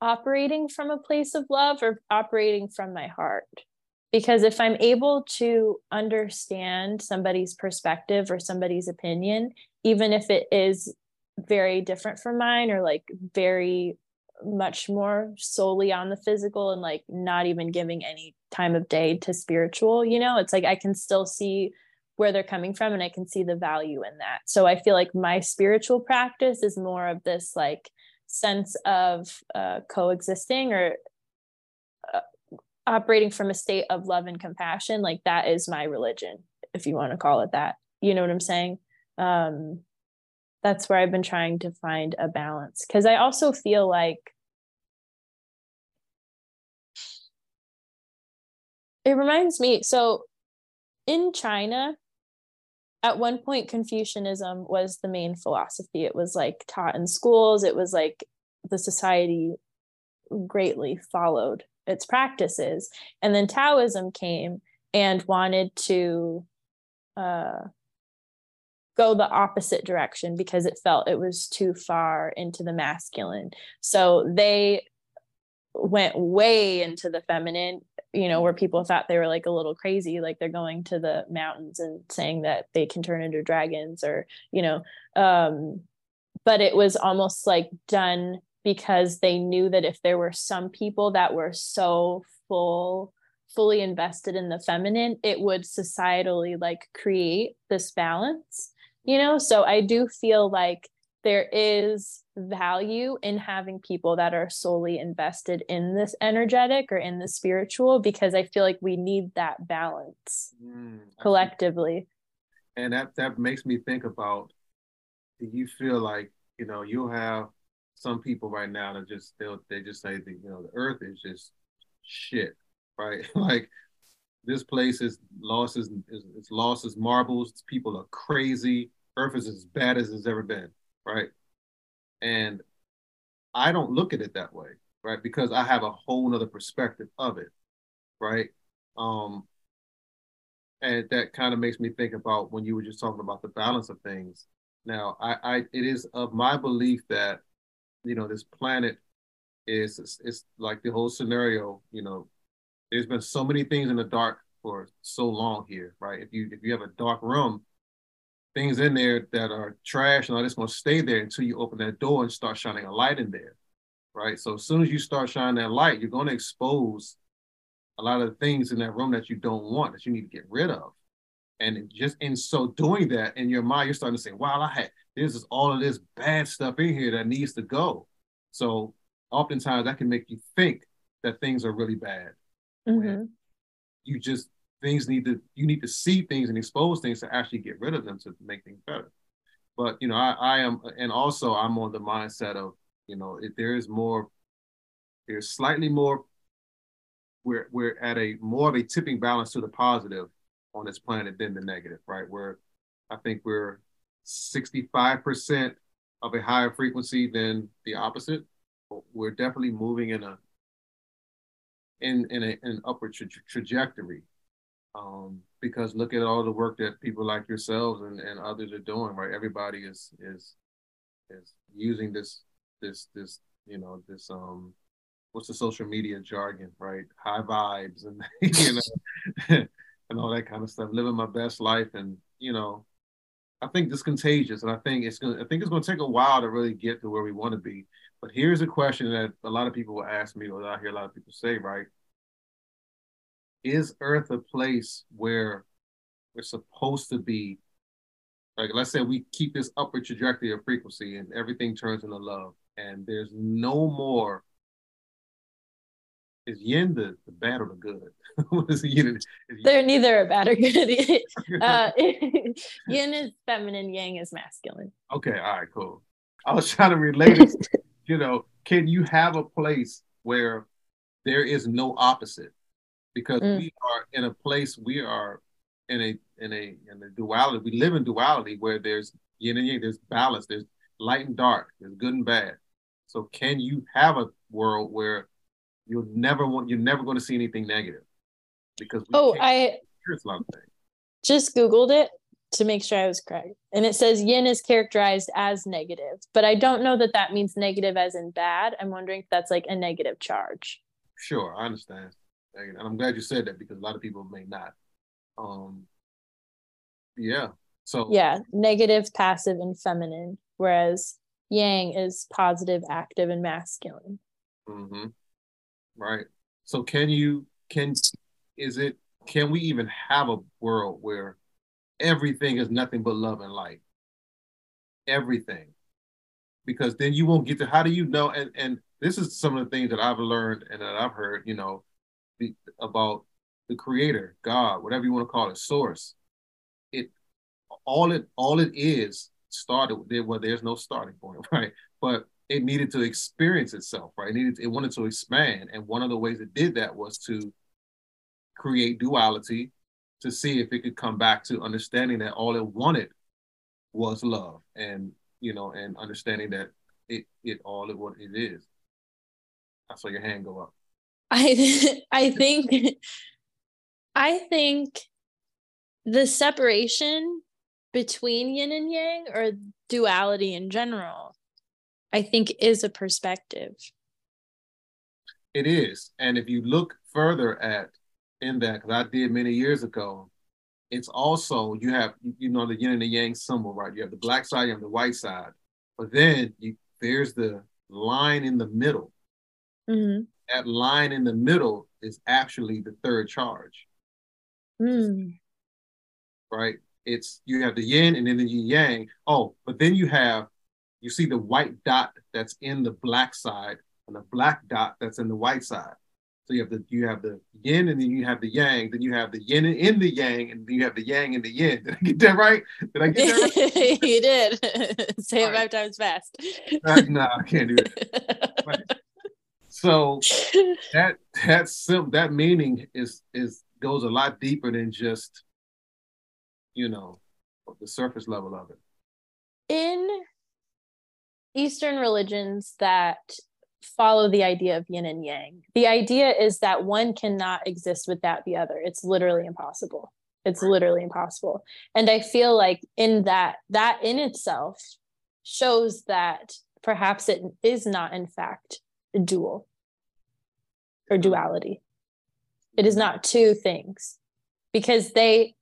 operating from a place of love or operating from my heart. Because if I'm able to understand somebody's perspective or somebody's opinion, even if it is very different from mine or like very much more solely on the physical and like not even giving any time of day to spiritual you know? It's like i can still see where they're coming from and i can see the value in that. So i feel like my spiritual practice is more of this like sense of uh, coexisting or uh, operating from a state of love and compassion. Like that is my religion if you want to call it that. You know what i'm saying? Um that's where I've been trying to find a balance. Because I also feel like it reminds me so in China, at one point, Confucianism was the main philosophy. It was like taught in schools, it was like the society greatly followed its practices. And then Taoism came and wanted to uh, go the opposite direction because it felt it was too far into the masculine. So they went way into the feminine, you know, where people thought they were like a little crazy, like they're going to the mountains and saying that they can turn into dragons or, you know, um, but it was almost like done because they knew that if there were some people that were so full fully invested in the feminine it would societally like create this balance you know? So i do feel like there is value in having people that are solely invested in this energetic or in the spiritual because I feel like we need that balance mm, collectively. And that that makes me think about do you feel like, you know, you'll have some people right now that just they'll they just say that, you know, the earth is just shit, right? [LAUGHS] like this place is lost as it's lost as marbles. People are crazy. Earth is as bad as it's ever been, right? And I don't look at it that way, right? Because I have a whole nother perspective of it, right? Um, and that kind of makes me think about when you were just talking about the balance of things. Now, I, I it is of my belief that you know this planet is it's, it's like the whole scenario. You know, there's been so many things in the dark for so long here, right? If you if you have a dark room, things in there that are trash and all this going to stay there until you open that door and start shining a light in there, right? So as soon as you start shining that light, you're going to expose a lot of things in that room that you don't want that you need to get rid of. And just in so doing that in your mind, you're starting to say, wow, I had this is all of this bad stuff in here that needs to go. So oftentimes that can make you think that things are really bad. Mm-hmm. You just things need to you need to see things and expose things to actually get rid of them to make things better. But you know, I, I am, and also I'm on the mindset of you know, if there is more, there's slightly more. We're we're at a more of a tipping balance to the positive on this planet than the negative, right? Where I think we're 65% of a higher frequency than the opposite. We're definitely moving in a in in, a, an upward tra- trajectory um, because look at all the work that people like yourselves and, and others are doing right? Everybody is is is using this this this you know this um what's the social media jargon right? High vibes and [LAUGHS] you know [LAUGHS] and all that kind of stuff living my best life. And you know i think this contagious and i think it's gonna i think it's gonna take a while to really get to where we want to be. But here's a question that a lot of people will ask me or i hear a lot of people say right is Earth a place where we're supposed to be? Like, let's say we keep this upward trajectory of frequency and everything turns into love, and there's no more. Is yin the, the bad or the good? [LAUGHS] what is yin? Is They're neither a bad or good. [LAUGHS] uh, [LAUGHS] yin is feminine, yang is masculine. Okay, all right, cool. I was trying to relate it. you know, can you have a place where there is no opposite? Because mm. we are in a place we are in a in a in a duality. We live in duality where there's yin and yang, there's balance, there's light and dark, there's good and bad. So can you have a world where you'll never want you're never going to see anything negative? Because oh, I just googled it to make sure I was correct, and it says yin is characterized as negative, but I don't know that that means negative as in bad. I'm wondering if that's like a negative charge. Sure, I understand and I'm glad you said that because a lot of people may not. Um, yeah. So yeah, negative, passive, and feminine, whereas Yang is positive, active, and masculine. Mm-hmm. Right. So can you can is it can we even have a world where everything is nothing but love and light? Everything. Because then you won't get to how do you know and and this is some of the things that I've learned and that I've heard, you know, about the creator, God, whatever you want to call it, source. It all it all it is started there well, there's no starting point, [LAUGHS] right? But it needed to experience itself, right? It needed it wanted to expand. And one of the ways it did that was to create duality to see if it could come back to understanding that all it wanted was love and you know and understanding that it it all it what it is. I saw your hand go up. I [LAUGHS] I think I think the separation between yin and yang or duality in general, I think is a perspective. It is. And if you look further at in that, because I did many years ago, it's also you have you know the yin and the yang symbol, right? You have the black side, you have the white side, but then you there's the line in the middle. Mm-hmm that line in the middle is actually the third charge. Mm. Right? It's you have the yin and then the yang. Oh, but then you have you see the white dot that's in the black side and the black dot that's in the white side. So you have the you have the yin and then you have the yang, then you have the yin in the yang, and then you have the yang in the yin. [LAUGHS] Did I get that right? Did I get that right? [LAUGHS] you did. [LAUGHS] Say All it right. five times fast. Uh, no, I can't do it. Right. So [LAUGHS] that that sim- that meaning is is goes a lot deeper than just you know the surface level of it. In Eastern religions that follow the idea of yin and yang. The idea is that one cannot exist without the other. It's literally impossible. It's literally impossible. And I feel like in that, that in itself shows that perhaps it is not, in fact, dual or hmm. duality. It is not two things because they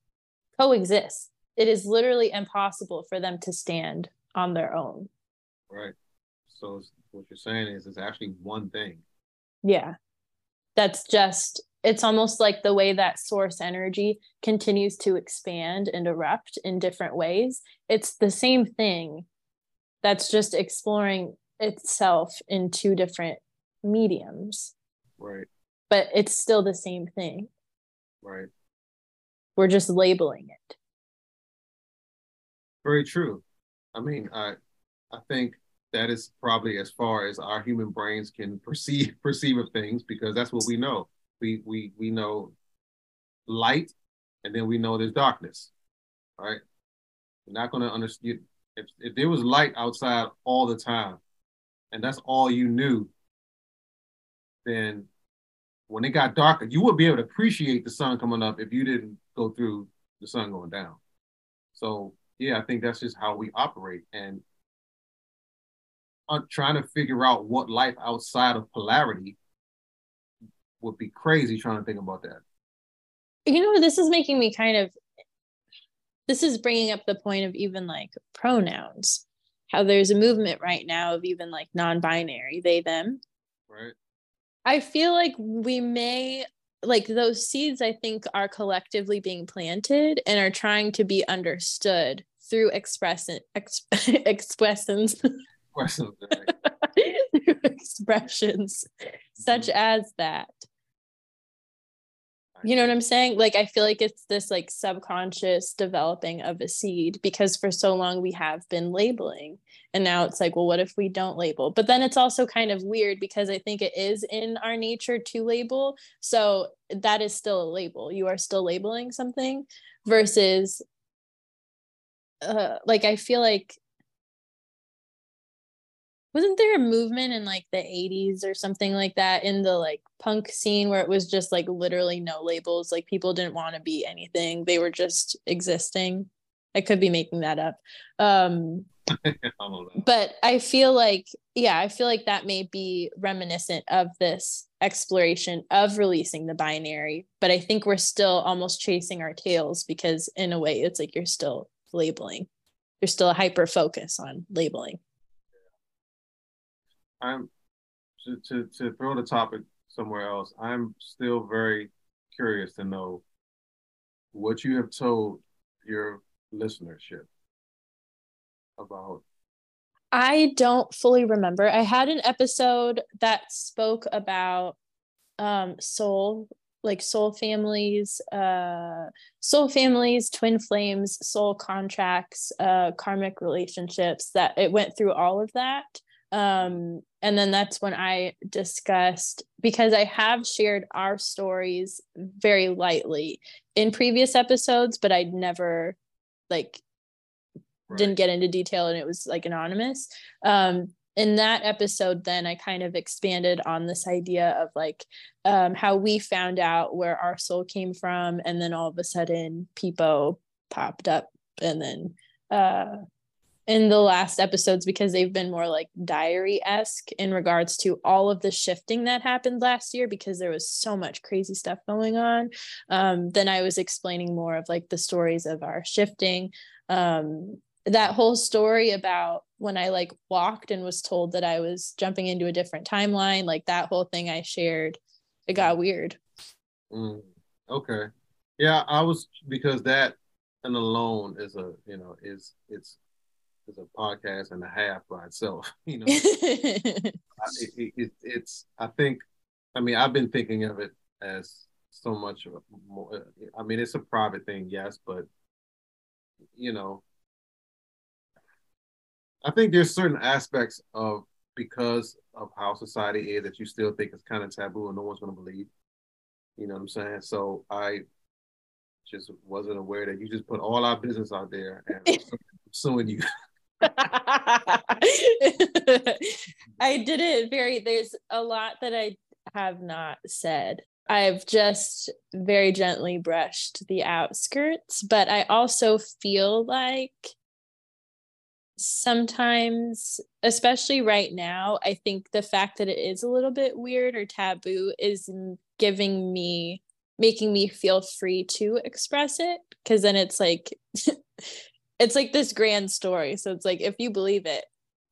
coexist. It is literally impossible for them to stand on their own. Right. So what you're saying is it's actually one thing. Yeah. That's just it's almost like the way that source energy continues to expand and erupt in different ways. It's the same thing that's just exploring itself in two different mediums. Right. But it's still the same thing. Right. We're just labeling it. Very true. I mean, I I think that is probably as far as our human brains can perceive [LAUGHS] perceive of things because that's what we know. We we we know light, and then we know there's darkness. Right? We're not going to understand if if there was light outside all the time, and that's all you knew. Then, when it got darker, you would be able to appreciate the sun coming up if you didn't go through the sun going down. So yeah, I think that's just how we operate, and I'm trying to figure out what life outside of polarity would be crazy trying to think about that. You know, this is making me kind of this is bringing up the point of even like pronouns. How there's a movement right now of even like non-binary, they them. Right. I feel like we may like those seeds I think are collectively being planted and are trying to be understood through express ex- [LAUGHS] expressions [LAUGHS] expressions such mm-hmm. as that you know what i'm saying? Like i feel like it's this like subconscious developing of a seed because for so long we have been labeling and now it's like well what if we don't label? But then it's also kind of weird because i think it is in our nature to label. So that is still a label. You are still labeling something versus uh, like i feel like wasn't there a movement in like the 80s or something like that in the like punk scene where it was just like literally no labels like people didn't want to be anything they were just existing? I could be making that up. Um [LAUGHS] but i feel like yeah i feel like that may be reminiscent of this exploration of releasing the binary but i think we're still almost chasing our tails because in a way it's like you're still labeling. There's still a hyper focus on labeling I'm to, to, to throw the topic somewhere else. I'm still very curious to know what you have told your listenership about. I don't fully remember. I had an episode that spoke about um soul like soul families uh soul families twin flames soul contracts uh karmic relationships that it went through all of that um, and then that's when I discussed because I have shared our stories very lightly in previous episodes, but I'd never like right. didn't get into detail and it was like anonymous. Um, in that episode, then I kind of expanded on this idea of like um, how we found out where our soul came from, and then all of a sudden, Peepo popped up, and then uh, in the last episodes because they've been more like diary esque in regards to all of the shifting that happened last year because there was so much crazy stuff going on. Um, then I was explaining more of like the stories of our shifting. Um, that whole story about when I like walked and was told that I was jumping into a different timeline, like that whole thing I shared, it got weird. Mm, okay. Yeah, I was because that and alone is a you know is it's is a podcast and a half by itself. [LAUGHS] You know, it, [LAUGHS] it, it, it's I think, I mean, I've been thinking of it as so much more. I mean, it's a private thing, yes, but you know, I think there's certain aspects of because of how society is that you still think it's kind of taboo and no one's going to believe. You know what I'm saying? So I just wasn't aware that you just put all our business out there and I'm [LAUGHS] suing you. I did it very, there's a lot that I have not said. I've just very gently brushed the outskirts, but I also feel like sometimes, especially right now, I think the fact that it is a little bit weird or taboo is giving me, making me feel free to express it. Cause then it's like, [LAUGHS] it's like this grand story. So it's like, if you believe it,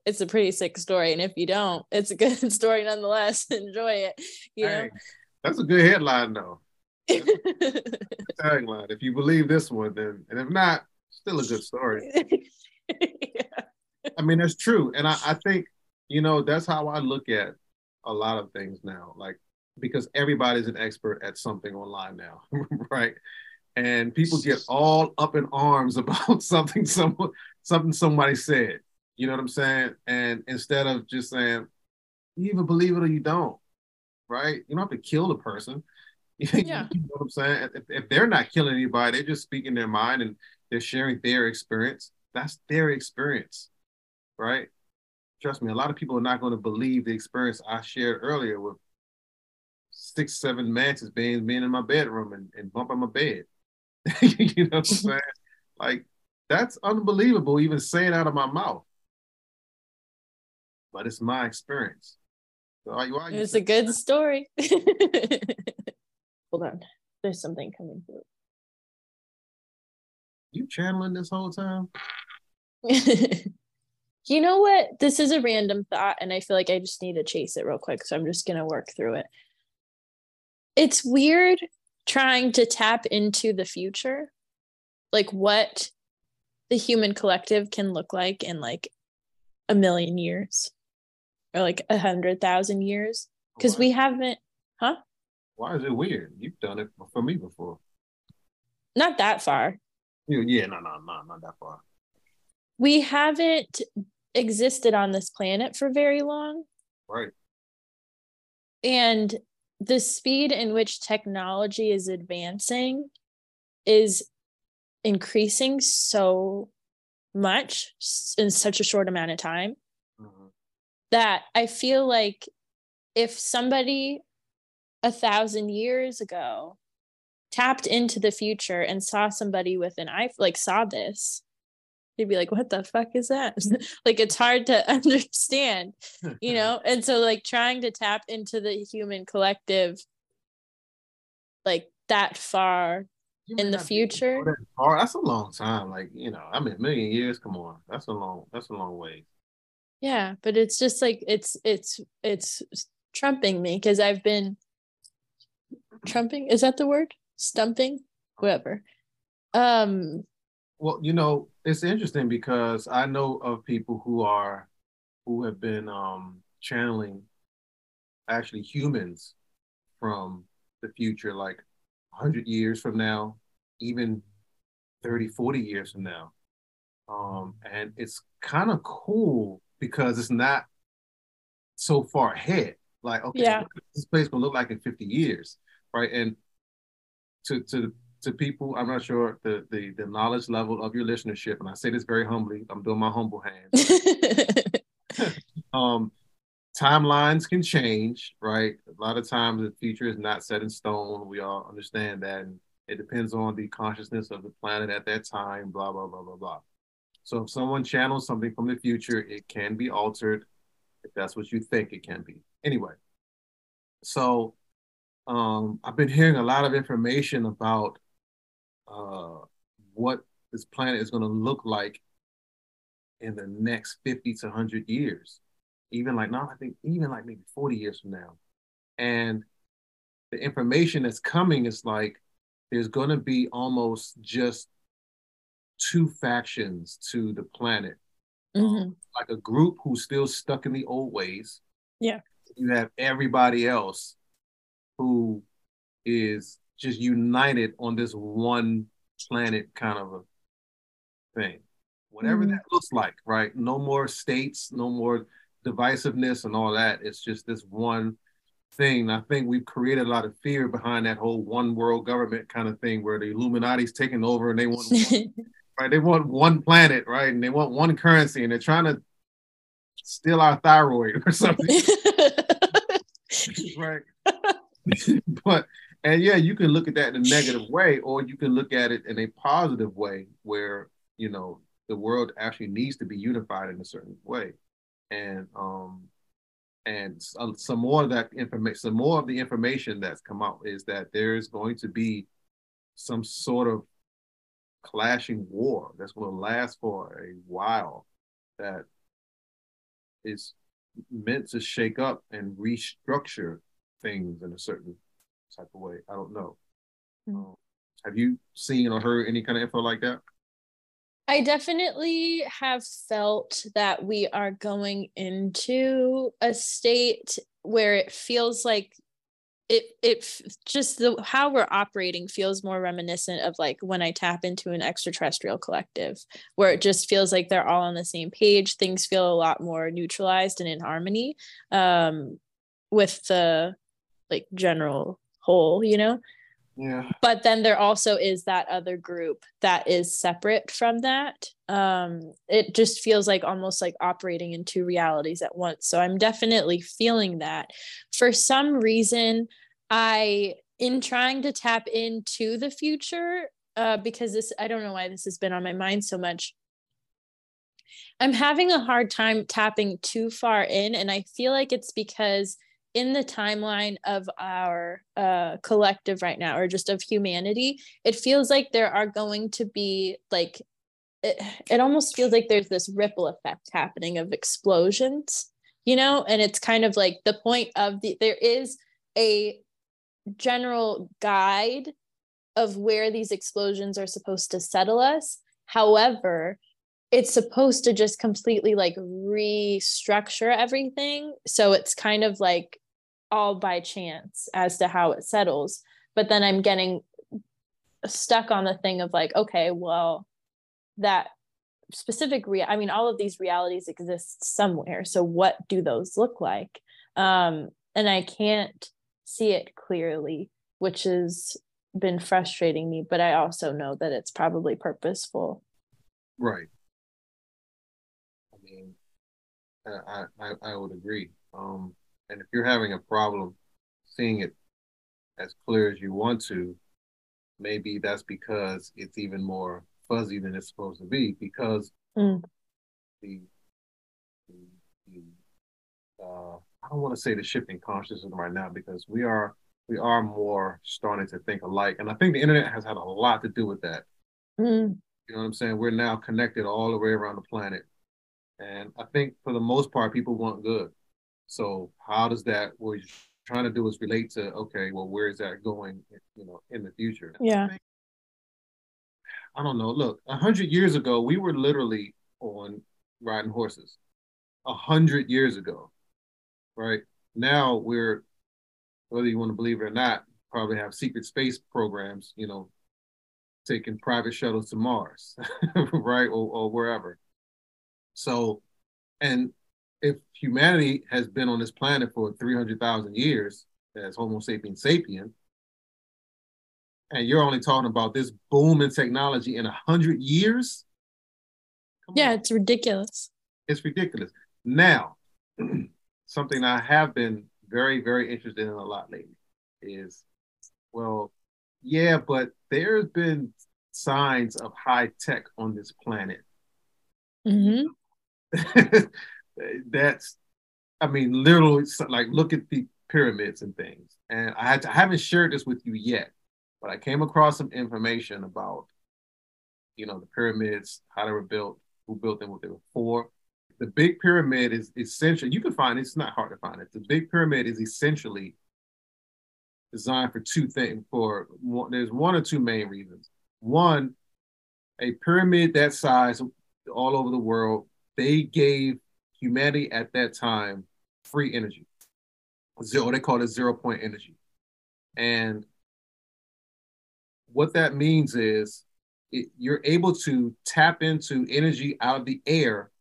it's a pretty sick story. And if you don't, it's a good [LAUGHS] story nonetheless. [LAUGHS] Enjoy it. You know? that's a good headline though. [LAUGHS] tagline. If you believe this one, then and if not, still a good story. yeah. I mean, that's true. And I, I think, you know, that's how I look at a lot of things now. Like because everybody's an expert at something online now, right? And people get all up in arms [LAUGHS] about something someone something somebody said. You know what I'm saying? And instead of just saying, you either believe it or you don't, right? You don't have to kill the person. [LAUGHS] Yeah. you know what I'm saying? If, if they're not killing anybody, they're just speaking their mind and they're sharing their experience. That's their experience, right? Trust me, a lot of people are not going to believe the experience I shared earlier with six, seven mantis being being in my bedroom and, and bumping my bed. [LAUGHS] you know what I'm saying? Like that's unbelievable, even saying out of my mouth. But it's my experience. So it's a good that? story. [LAUGHS] Hold on. There's something coming through. You channeling this whole time? [LAUGHS] you know what? This is a random thought, and I feel like I just need to chase it real quick. So I'm just gonna work through it. It's weird trying to tap into the future, like what the human collective can look like in like a million years or like a hundred thousand years. Because we haven't huh? Why is it weird? You've done it for me before. Not that far. Yeah no no no not that far. We haven't existed on this planet for very long. Right. And the speed in which technology is advancing is increasing so much in such a short amount of time mm-hmm. that I feel like if somebody a thousand years ago tapped into the future and saw somebody with an eye like saw this they'd be like what the fuck is that? [LAUGHS] Like it's hard to [LAUGHS] understand you [LAUGHS] know? And so like trying to tap into the human collective like that far in the future that that's a long time like you know i mean a million years come on. That's a long that's a long way. Yeah but it's just like it's it's it's trumping me because i've been trumping is that the word? Stumping? Whoever um well you know it's interesting because i know of people who are who have been um channeling actually humans from the future like 100 years from now even 30 40 years from now um and it's kind of cool because it's not so far ahead. Like, okay, yeah. this place will look like in 50 years, right? And to to to people, I'm not sure the the the knowledge level of your listenership, and I say this very humbly. I'm doing my humble hand. [LAUGHS] um, timelines can change, right? A lot of times the future is not set in stone. We all understand that, and it depends on the consciousness of the planet at that time. Blah blah blah blah blah. So if someone channels something from the future, it can be altered if that's what you think it can be. Anyway, so um, I've been hearing a lot of information about uh, what this planet is going to look like in the next 50 to 100 years. Even like, no, I think even like maybe 40 years from now. And the information that's coming is like, there's going to be almost just two factions to the planet. Mm-hmm. like a group who's still stuck in the old ways. Yeah. You have everybody else who is just united on this one planet kind of a thing. Whatever Mhm. that looks like, right? No more states, no more divisiveness and all that. It's just this one thing. I think we've created a lot of fear behind that whole one world government kind of thing where the Illuminati's taking over and they want one [LAUGHS] right? They want one planet, right? And they want one currency, and they're trying to steal our thyroid or something, [LAUGHS] [LAUGHS] right? but and yeah, you can look at that in a negative way, or you can look at it in a positive way, where you know the world actually needs to be unified in a certain way, and um, and some, some more of that information, some more of the information that's come out is that there is going to be some sort of clashing war that's going to last for a while that is meant to shake up and restructure things in a certain type of way. I don't know. Mm. Um, have you seen or heard any kind of info like that? I definitely have felt that we are going into a state where it feels like it it just the how we're operating feels more reminiscent of like when I tap into an extraterrestrial collective where it just feels like they're all on the same page things feel a lot more neutralized and in harmony um with the like general whole you know? Yeah. but then there also is that other group that is separate from that. Um it just feels like almost like operating in two realities at once. So i'm definitely feeling that. For some reason i in trying to tap into the future uh because this i don't know why this has been on my mind so much. I'm having a hard time tapping too far in and i feel like it's because in the timeline of our uh, collective right now or just of humanity it feels like there are going to be like it, it almost feels like there's this ripple effect happening of explosions you know? And it's kind of like the point of the there is a general guide of where these explosions are supposed to settle us. However it's supposed to just completely like restructure everything. So it's kind of like all by chance as to how it settles but then i'm getting stuck on the thing of like okay well that specific rea- i mean all of these realities exist somewhere so what do those look like um and i can't see it clearly which has been frustrating me but i also know that it's probably purposeful Right. I mean, I, I, I would agree. Um, and if you're having a problem seeing it as clear as you want to, maybe that's because it's even more fuzzy than it's supposed to be because Mm. the, the, the uh, I don't want to say the shifting consciousness right now because we are we are more starting to think alike, and I think the internet has had a lot to do with that. Mm. You know what I'm saying? We're now connected all the way around the planet. And I think for the most part, people want good. So how does that what you're trying to do is relate to, okay, well, where is that going, you know, in the future? Yeah. I don't know. Look, a hundred years ago, we were literally on riding horses. A hundred years ago. Right? Now we're whether you want to believe it or not, probably have secret space programs, you know, taking private shuttles to Mars, [LAUGHS] right, or, or wherever. So, and if humanity has been on this planet for 300,000 years as Homo sapiens sapien, and you're only talking about this boom in technology in a hundred years, come yeah on. it's ridiculous it's ridiculous. Now, [CLEARS THROAT] something I have been very, very interested in a lot lately is, well, yeah, but there's been signs of high tech on this planet. hmm [LAUGHS] That's, I mean, literally, like, look at the pyramids and things. And I, had to, I haven't shared this with you yet, but I came across some information about, you know, the pyramids, how they were built, who built them, what they were for. The Big Pyramid is essentially, you can find it, it's not hard to find it. The Big Pyramid is essentially designed for two things. For one, there's one or two main reasons. One, a pyramid that size all over the world they gave humanity at that time free energy. Zero, they call it zero point energy. And what that means is it, you're able to tap into energy out of the air,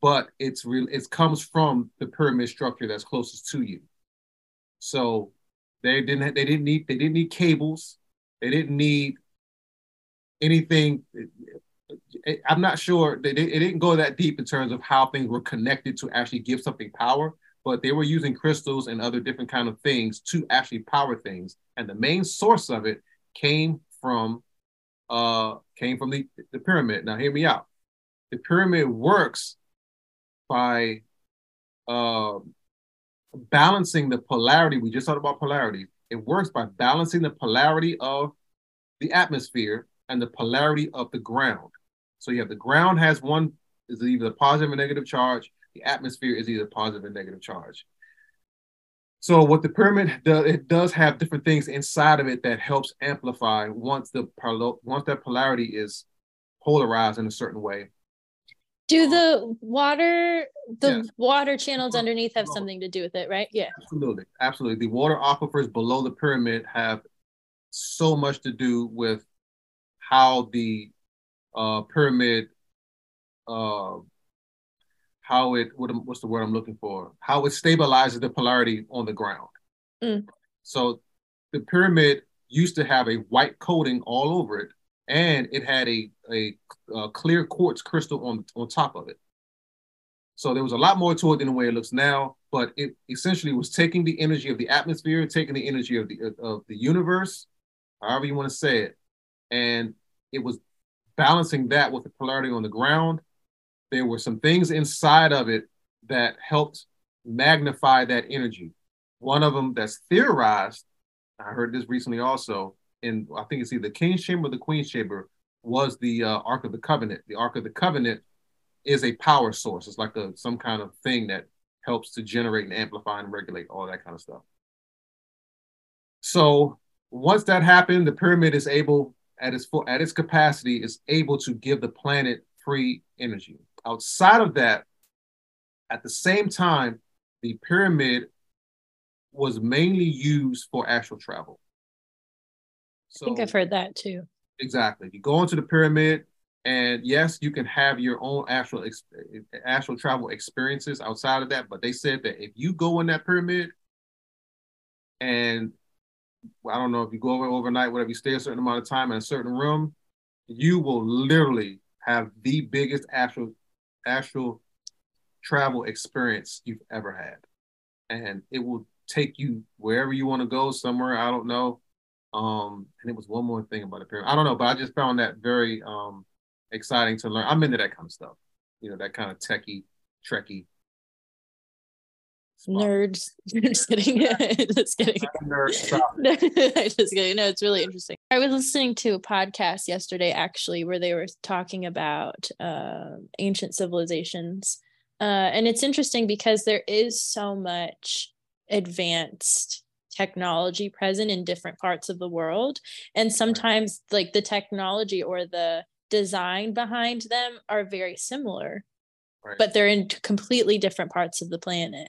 but it's real. It comes from the pyramid structure that's closest to you. So they didn't. They didn't need. They didn't need cables. They didn't need anything. I'm not sure. They, it didn't go that deep in terms of how things were connected to actually give something power, but they were using crystals and other different kind of things to actually power things. And the main source of it came from uh came from the, the pyramid. Now hear me out. The pyramid works by uh, balancing the polarity. We just talked about polarity. It works by balancing the polarity of the atmosphere and the polarity of the ground. So you have the ground has one is either a positive or negative charge. The atmosphere is either positive or negative charge. So what the pyramid does, it does have different things inside of it that helps amplify once the once that polarity is polarized in a certain way. Do um, the water the yes. water channels underneath have something to do with it, right? Yeah. Absolutely. Absolutely. The water aquifers below the pyramid have so much to do with how the uh, pyramid uh, how it what, what's the word I'm looking for? How it stabilizes the polarity on the ground. Mm. So the pyramid used to have a white coating all over it, and it had a, a, a clear quartz crystal on on top of it. So there was a lot more to it than the way it looks now, but it essentially was taking the energy of the atmosphere, taking the energy of the of the universe, however you want to say it, and it was balancing that with the polarity on the ground there were some things inside of it that helped magnify that energy. One of them that's theorized, I heard this recently also, in I think it's either the King's Chamber or the Queen's Chamber, was the uh, Ark of the Covenant. The Ark of the Covenant is a power source. It's like a some kind of thing that helps to generate and amplify and regulate all that kind of stuff. So once that happened, the pyramid is able at its full at its capacity is able to give the planet free energy. Outside of that, at the same time, the pyramid was mainly used for astral travel. So, I think I've heard that too. Exactly. You go into the pyramid, and yes, you can have your own astral astral travel experiences outside of that. But they said that if you go in that pyramid, and I don't know if you go over overnight, whatever, you stay a certain amount of time in a certain room, you will literally have the biggest actual actual travel experience you've ever had. And it will take you wherever you want to go, somewhere, I don't know. Um, and it was one more thing about the pyramid. I don't know, but I just found that very um exciting to learn. I'm into that kind of stuff, you know, that kind of techie, trekkie. Nerds. [LAUGHS] just kidding. [LAUGHS] just kidding. [LAUGHS] just kidding. No, it's really interesting. I was listening to a podcast yesterday, actually, where they were talking about uh, ancient civilizations. Uh, and it's interesting because there is so much advanced technology present in different parts of the world. And sometimes, like, the technology or the design behind them are very similar, right. but they're in completely different parts of the planet.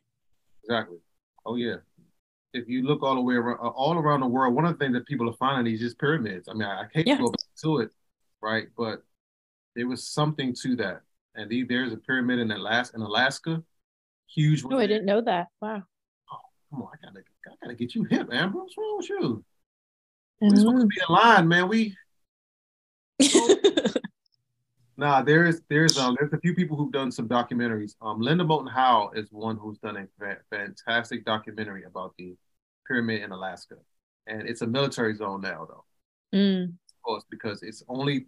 Exactly. Oh, yeah if you look all the way around, uh, all around the world, one of the things that people are finding is just pyramids. I mean, I, I yeah. to go back to it, right? But there was something to that. And the, there's a pyramid in Alaska, in Alaska, huge. Oh, I didn't know that. Wow. Oh, come on, I gotta, I gotta get you hip, man. What's wrong with you? We're supposed to be aligned, man. We. [LAUGHS] Nah, there's there's um there's a few people who've done some documentaries. Um, Linda Moulton Howe is one who's done a fa- fantastic documentary about the pyramid in Alaska, and it's a military zone now, though. Mm. Of course, because it's only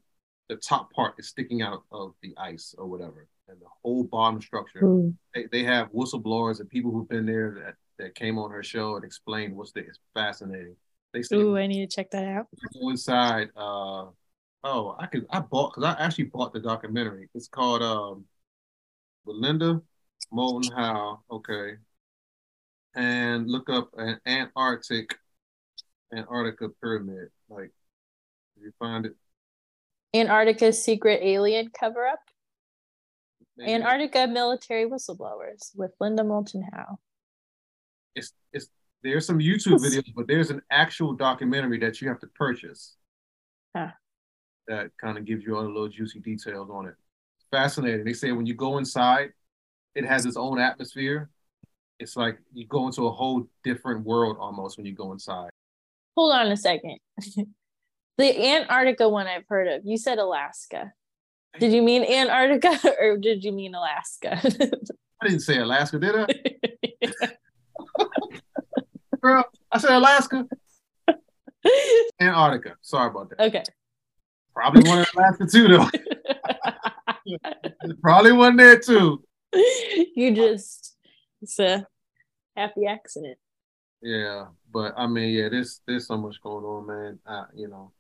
the top part is sticking out of the ice or whatever, and the whole bottom structure. Mm. They, they have whistleblowers and people who've been there that, that came on her show and explained what's the it's fascinating. They say, Ooh, I need to check that out. Go inside. Uh, oh, I could I bought because I actually bought the documentary. It's called um, by Linda Moulton Howe. Okay, and look up an Antarctic Antarctica pyramid. Like, you find it, Antarctica's secret alien cover up. Maybe Antarctica military whistleblowers with Linda Moulton Howe. It's it's there's some YouTube [LAUGHS] videos, but there's an actual documentary that you have to purchase. Huh. That kind of gives you all the little juicy details on it. Fascinating. They say when you go inside, it has its own atmosphere. It's like you go into a whole different world almost when you go inside. Hold on a second. [LAUGHS] the Antarctica one I've heard of. You said Alaska. Did you mean Antarctica [LAUGHS] or did you mean Alaska? [LAUGHS] I didn't say Alaska, did I? Girl, I said Alaska. Antarctica. Sorry about that. okay. Probably one in Alaska too, though. [LAUGHS] Probably one there too. you just it's a happy accident. Yeah, but I mean, yeah, there's there's so much going on, man. Uh, you know,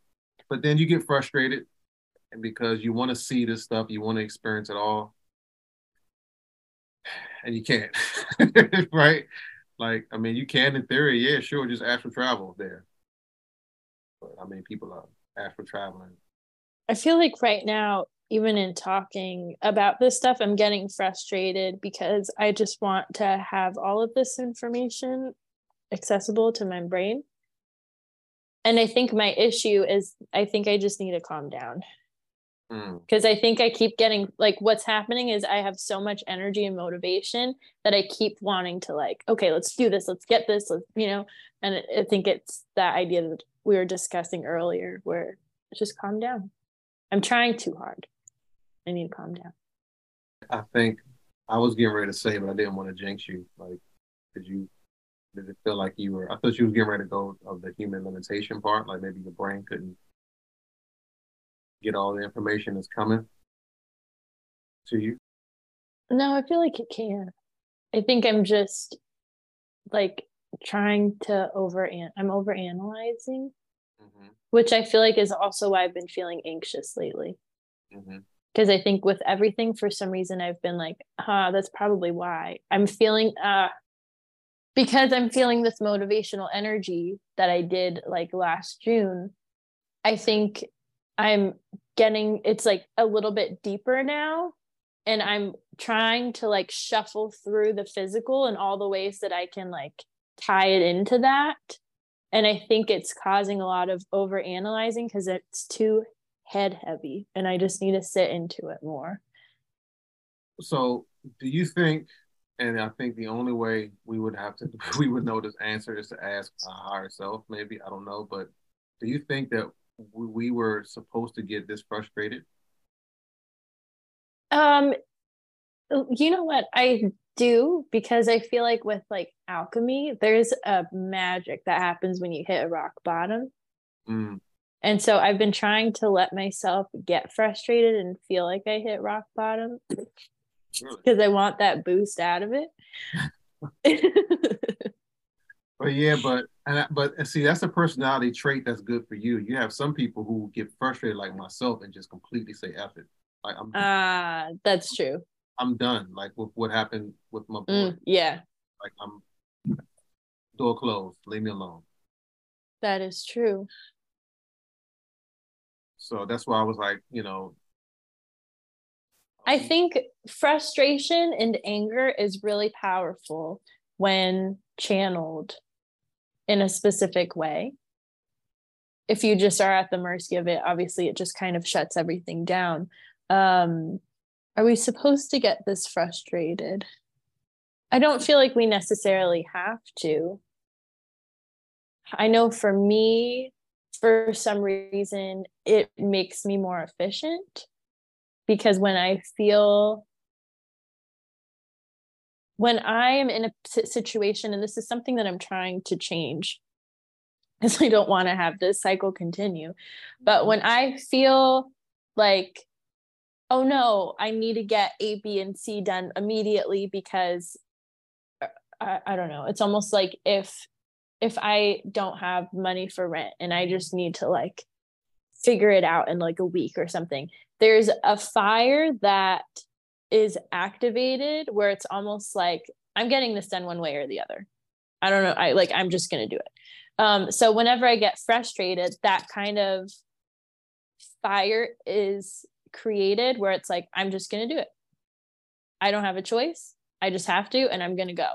but then you get frustrated, and because you want to see this stuff, you want to experience it all, and you can't, [LAUGHS] right? Like, I mean, you can in theory, yeah, sure, just astral travel there. But I mean, people are astral traveling. I feel like right now, even in talking about this stuff, I'm getting frustrated because I just want to have all of this information accessible to my brain. And I think my issue is I think I just need to calm down Mm. because I think I keep getting like what's happening is I have so much energy and motivation that I keep wanting to like, okay, let's do this, let's get this, let's, you know, and I think it's that idea that we were discussing earlier where just calm down. I'm trying too hard. I need to calm down. I think I was getting ready to say, but I didn't want to jinx you. Like, did you? Did it feel like you were? I thought you was getting ready to go of the human limitation part. Like maybe your brain couldn't get all the information that's coming to you. No, I feel like it can. I think I'm just like trying to over I'm over analyzing, Mm-hmm. which I feel like is also why I've been feeling anxious lately. Mm-hmm. because I think with everything, for some reason, I've been like, ah, that's probably why I'm feeling, uh, because I'm feeling this motivational energy that I did like last June. I think I'm getting it's like a little bit deeper now. And I'm trying to like shuffle through the physical and all the ways that I can like tie it into that. And I think it's causing a lot of over analyzing because it's too head heavy and I just need to sit into it more. So, do you think? And I think the only way we would have to [LAUGHS] we would know this answer is to ask our higher self. Maybe I don't know, but do you think that we, we were supposed to get this frustrated? Um you know what I do because I feel like with like alchemy there's a magic that happens when you hit a rock bottom. Mm, And so I've been trying to let myself get frustrated and feel like I hit rock bottom because I want that boost out of it. [LAUGHS] But yeah, but and I- but and see, that's a personality trait that's good for you. You have some people who get frustrated, like myself, and just completely say "F it." Like I'm, Ah, that's true. I'm done. Like with what happened with my boy. Mm, yeah, Like I'm door closed. Leave me alone. that is true. So that's why I was like, you know, I think frustration and anger is really powerful when channeled in a specific way. If you just are at the mercy of it, obviously it just kind of shuts everything down. Um, are we supposed to get this frustrated? I don't feel like we necessarily have to. I know for me, for some reason, it makes me more efficient because when I feel when I am in a situation, and this is something that I'm trying to change, [LAUGHS] because I don't want to have this cycle continue. But when mm-hmm. I feel like, oh no, I need to get A, B, and C done immediately because uh, I, I don't know. It's almost like if if I don't have money for rent and I just need to like figure it out in like a week or something, there's a fire that is activated where it's almost like I'm getting this done one way or the other. I don't know. I like I'm just gonna do it. Um, so whenever I get frustrated, that kind of fire is created where it's like I'm just gonna do it. I don't have a choice. I just have to, and I'm going to go.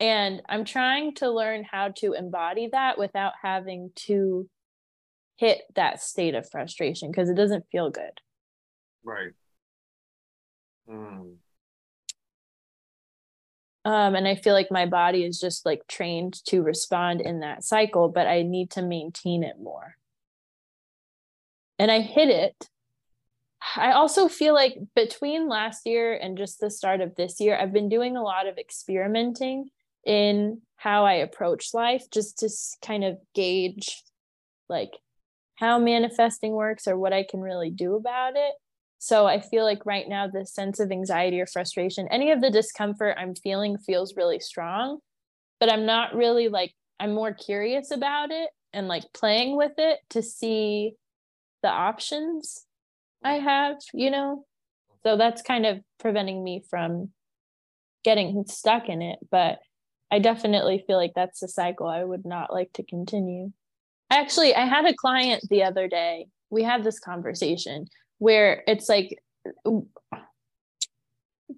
And I'm trying to learn how to embody that without having to hit that state of frustration because it doesn't feel good. Right. Mm. Um, and I feel like my body is just like trained to respond in that cycle, but I need to maintain it more. And I hit it. I also feel like between last year and just the start of this year, I've been doing a lot of experimenting in how I approach life just to kind of gauge like how manifesting works or what I can really do about it. So I feel like right now, this sense of anxiety or frustration, any of the discomfort I'm feeling feels really strong, but I'm not really like, I'm more curious about it and like playing with it to see the options I have, you know? So that's kind of preventing me from getting stuck in it. But I definitely feel like that's a cycle I would not like to continue. Actually, I had a client the other day. We had this conversation where it's like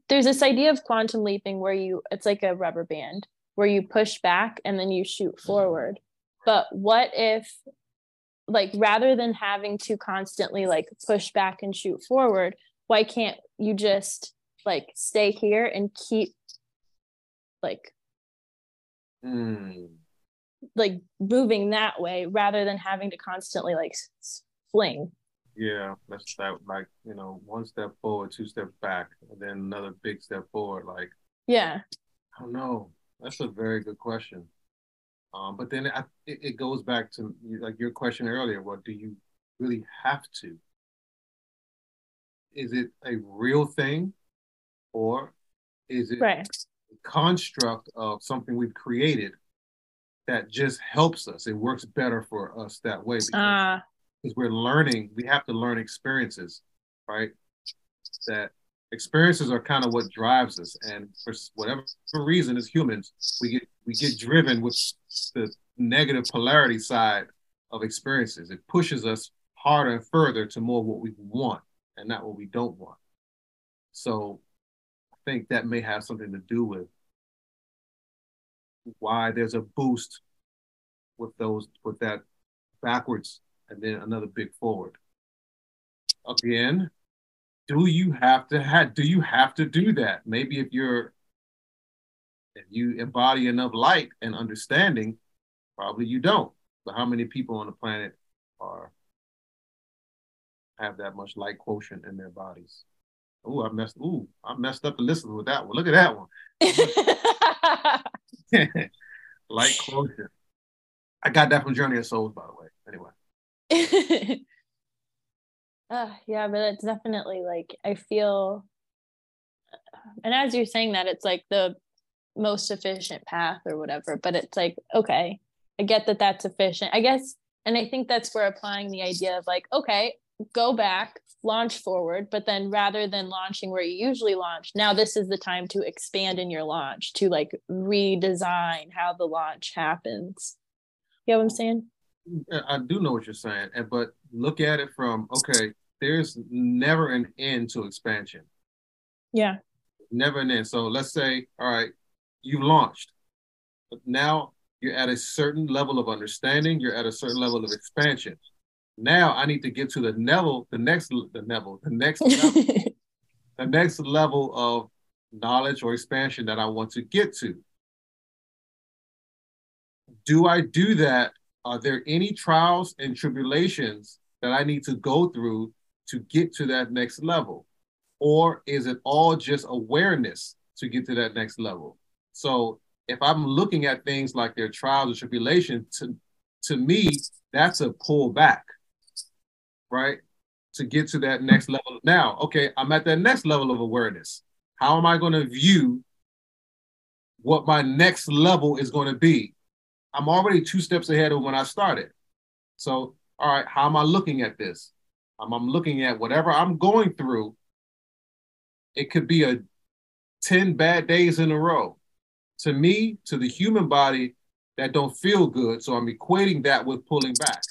there's this idea of quantum leaping where you it's like a rubber band where you push back and then you shoot forward but what if like rather than having to constantly like push back and shoot forward why can't you just like stay here and keep like Mm. like moving that way rather than having to constantly like fling Yeah, that's that. Like you know, one step forward, two steps back, and then another big step forward. Like yeah I don't know. That's a very good question. Um, but then I, it, it goes back to like your question earlier. What do you really have to? Is it a real thing, or is it right a construct of something we've created that just helps us? It works better for us that way because, uh because we're learning. We have to learn experiences, right? That experiences are kind of what drives us, and for whatever reason, as humans, we get we get driven with the negative polarity side of experiences. It pushes us harder and further to more what we want and not what we don't want. So I think that may have something to do with why there's a boost with those with that backwards and then another big forward. Again, do you have to have do you have to do that? Maybe if you're if you embody enough light and understanding, probably you don't. But how many people on the planet are have that much light quotient in their bodies? Oh, I messed. Ooh, I messed up the listeners with that one. Look at that one. [LAUGHS] light quotient. I got that from Journey of Souls, by the way. Anyway. uh, [LAUGHS] yeah, but it's definitely like I feel, and as you're saying that, it's like the most efficient path or whatever. But it's like okay, I get that that's efficient. I guess, and I think that's where applying the idea of like okay, go back, launch forward, but then rather than launching where you usually launch, now this is the time to expand in your launch to like redesign how the launch happens. You know what I'm saying? I do know what you're saying, but look at it from okay, there's never an end to expansion. Yeah. Never an end. So let's say, all right, you launched. But now you're at a certain level of understanding, you're at a certain level of expansion. Now I need to get to the level, the next the level, the next level, [LAUGHS] the next level of knowledge or expansion that I want to get to. Do I do that? Are there any trials and tribulations that I need to go through to get to that next level? Or is it all just awareness to get to that next level? So if I'm looking at things like their trials and tribulations, to, to me, that's a pull back, right? To get to that next level. Now, okay, I'm at that next level of awareness. How am I going to view what my next level is going to be? I'm already two steps ahead of when I started. So, all right, how am I looking at this? Um, I'm looking at whatever I'm going through. It could be a 10 bad days in a row. To me, to the human body, that don't feel good. So I'm equating that with pulling back.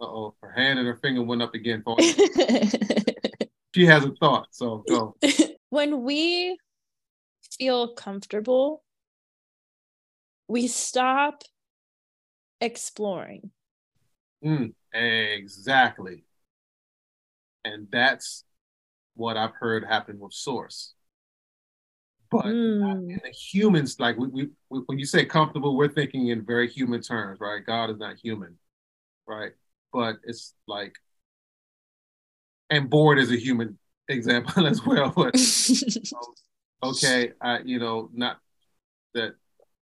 Uh oh, her hand and her finger went up again. [LAUGHS] she has a thought, so go. [LAUGHS] when we feel comfortable, we stop exploring. Mm, exactly. And that's what I've heard happen with Source. But mm. in the humans, like we, we, we, when you say comfortable, we're thinking in very human terms, right? God is not human, right? But it's like, and bored is a human example [LAUGHS] as well. But um, [LAUGHS] okay, I, you know, not that.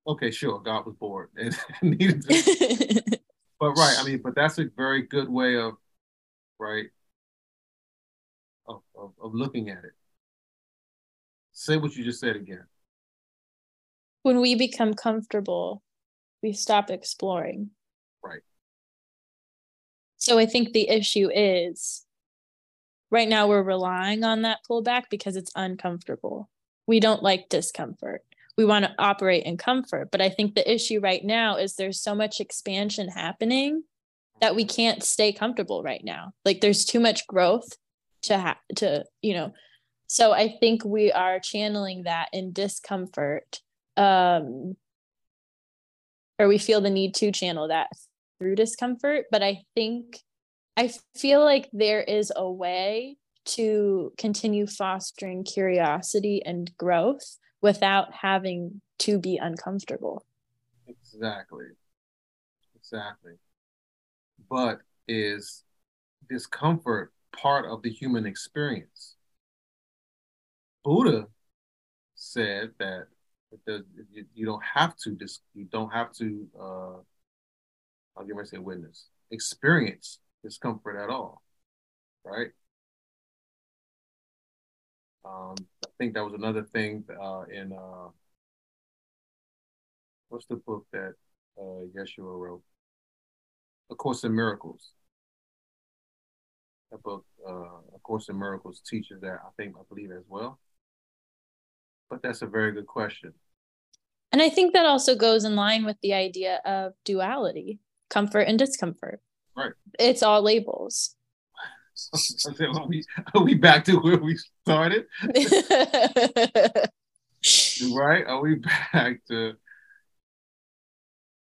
Okay, sure, God was bored and [LAUGHS] needed to. but right, I mean, but that's a very good way of, right, of, of, of looking at it. Say what you just said again. When we become comfortable, we stop exploring. Right. So I think the issue is right now we're relying on that pullback because it's uncomfortable. We don't like discomfort. We want to operate in comfort. But I think the issue right now is there's so much expansion happening that we can't stay comfortable right now. Like there's too much growth to have to you know so i think we are channeling that in discomfort um or we feel the need to channel that through discomfort but i think i feel like there is a way to continue fostering curiosity and growth without having to be uncomfortable. Exactly. Exactly. But is discomfort part of the human experience. Buddha said that you, don't have to dis, you don't have to uh, I'll give myself witness experience discomfort at all, right? Um, I think that was another thing uh, in uh, what's the book that uh, Yeshua wrote? A Course in Miracles That book, uh, A Course in Miracles, teaches that, I think, I believe as well. But that's a very good question. And I think that also goes in line with the idea of duality, comfort and discomfort. Right. It's all labels. [LAUGHS] are, we, are we back to where we started? [LAUGHS] right? Are we back to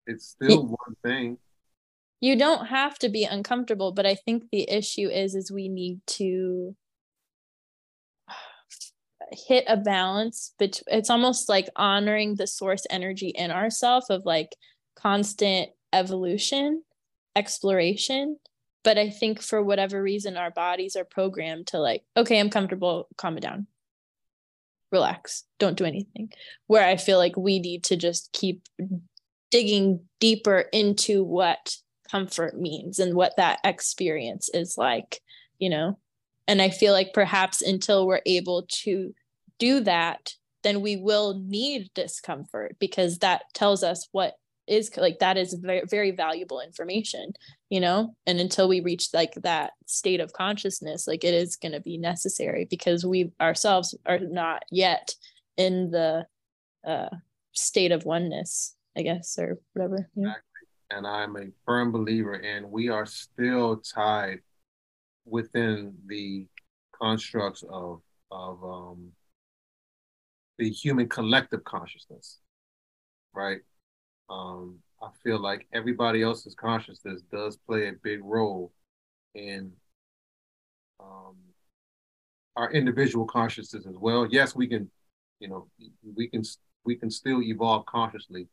it's still one thing you don't have to be uncomfortable but i think the issue is is we need to hit a balance but it's almost like honoring the source energy in ourself of like constant evolution exploration. But i think for whatever reason our bodies are programmed to like okay i'm comfortable calm it down. Relax. Don't do anything. Where i feel like we need to just keep digging deeper into what comfort means and what that experience is like, you know? And I feel like perhaps until we're able to do that, then we will need discomfort because that tells us what is like that is very, very valuable information you know? And until we reach like that state of consciousness like it is going to be necessary because we ourselves are not yet in the uh state of oneness i guess or whatever and I'm a firm believer in we are still tied within the constructs of of um, the human collective consciousness, right? Um, I feel like everybody else's consciousness does play a big role in um, our individual consciousness as well. Yes, we can, you know, we can we can still evolve consciously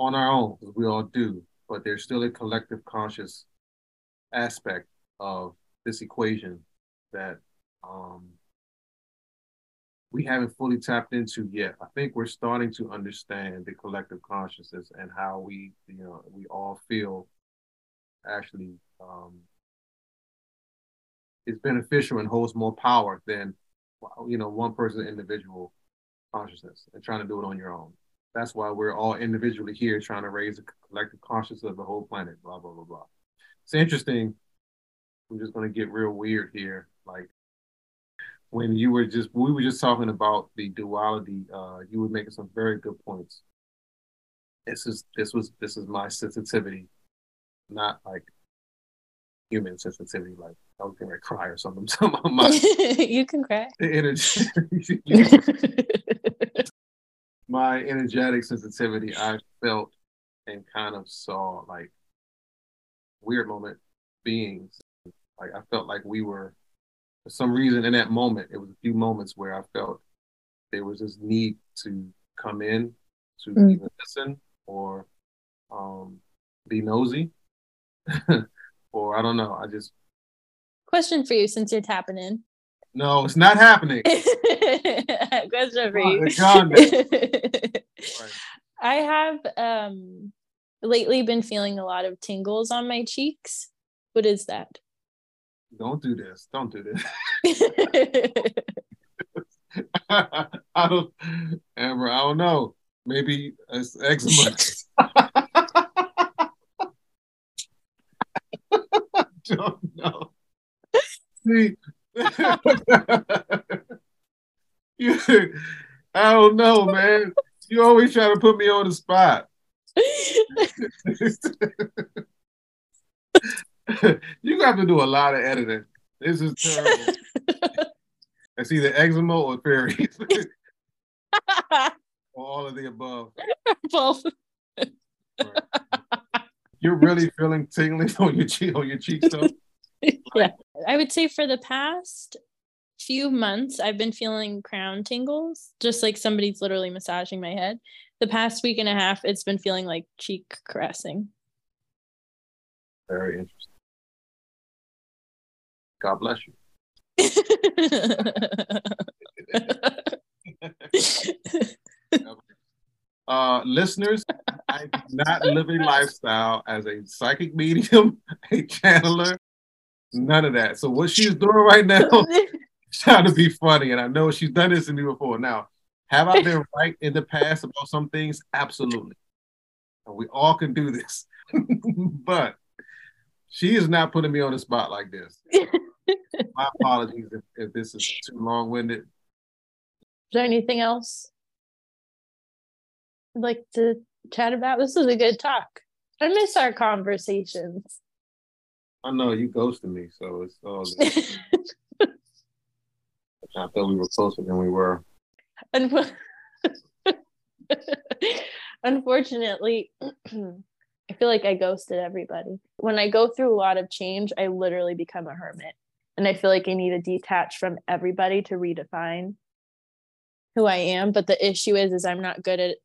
on our own as we all do but there's still a collective conscious aspect of this equation that um, we haven't fully tapped into yet. I think we're starting to understand the collective consciousness and how we, you know, we all feel actually um, is beneficial and holds more power than, you know, one person's individual consciousness and trying to do it on your own. That's why we're all individually here trying to raise the collective consciousness of the whole planet, blah, blah, blah, blah. It's interesting. I'm just going to get real weird here. Like when you were just, we were just talking about the duality, uh, you were making some very good points. This is, this was, this is my sensitivity, not like human sensitivity, like I was gonna cry or something. [LAUGHS] my, [LAUGHS] you can cry. [LAUGHS] energy, my energetic sensitivity, I felt and kind of saw like weird moment beings. Like I felt like we were, for some reason, in that moment, it was a few moments where I felt there was this need to come in to mm. either listen or um, be nosy, [LAUGHS] or I don't know. I just question for you since you're tapping in. No, it's not happening. [LAUGHS] question for you. right. [LAUGHS] I have um lately been feeling a lot of tingles on my cheeks. What is that? Don't do this. Don't do this. [LAUGHS] [LAUGHS] I don't, Amber. I don't know. Maybe it's eczema. I [LAUGHS] don't know. See, you, I don't know, man. You always try to put me on the spot. [LAUGHS] you have to do a lot of editing. This is terrible. [LAUGHS] It's either eczema or fairies. [LAUGHS] or all of the above. Both. Right. You're really feeling tingling on your cheek on your cheeks though? yeah. I would say for the past few months I've been feeling crown tingles, just like somebody's literally massaging my head. The past week and a half it's been feeling like cheek caressing. Very interesting. God bless you. [LAUGHS] uh, listeners, I do not live a lifestyle as a psychic medium, [LAUGHS] a channeler, none of that. So what she's doing right now, [LAUGHS] trying to be funny, and I know she's done this in me before. Now, have I been right in the past about some things? Absolutely. And we all can do this. but she is not putting me on the spot like this. [LAUGHS] My apologies if, if this is too long winded. Is there anything else I'd like to chat about? This is a good talk. I miss our conversations. I know you ghosted me, so it's all. [LAUGHS] I thought we were closer than we were. [LAUGHS] Unfortunately, [CLEARS THROAT] I feel like I ghosted everybody. When I go through a lot of change, I literally become a hermit. And i feel like i need to detach from everybody to redefine who i am. But the issue is is i'm not good at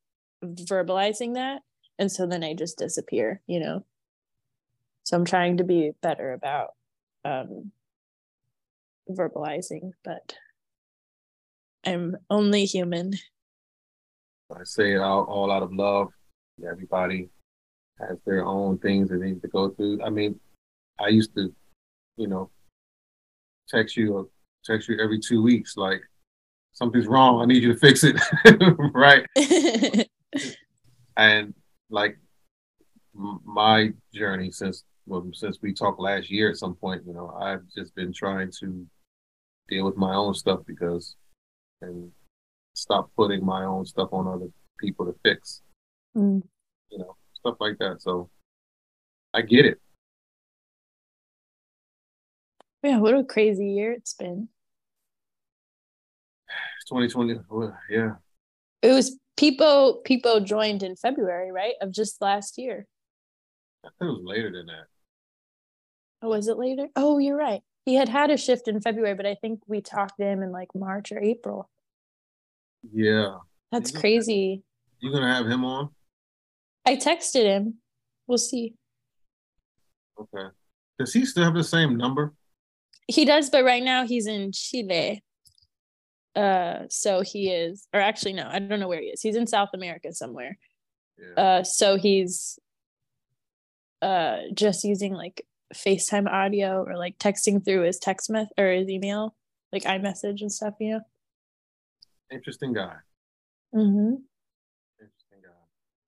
verbalizing that. And so then i just disappear you know? So i'm trying to be better about um verbalizing but i'm only human. I say it all, all out of love everybody has their own things they need to go through i mean i used to you know text you or text you every two weeks, like something's wrong. I need you to fix it, [LAUGHS] right? [LAUGHS] and like my journey since well, since we talked last year at some point, you know, I've just been trying to deal with my own stuff because and stop putting my own stuff on other people to fix. Mm. You know, stuff like that. So I get it. Yeah, what a crazy year it's been. [SIGHS] 2020, yeah. It was people people joined in February, right? Of just last year. I think it was later than that. Oh, was it later? Oh, you're right. He had had a shift in February, but I think we talked to him in like March or April. Yeah. That's you crazy. You gonna have him on? I texted him. We'll see. Okay. Does he still have the same number? He does, but right now he's in Chile. Uh, so he is, or actually, no, I don't know where he is. He's in South America somewhere. Yeah. Uh, so he's uh just using like FaceTime audio or like texting through his text meth or his email, like iMessage and stuff, you know. Interesting guy. Mm-hmm.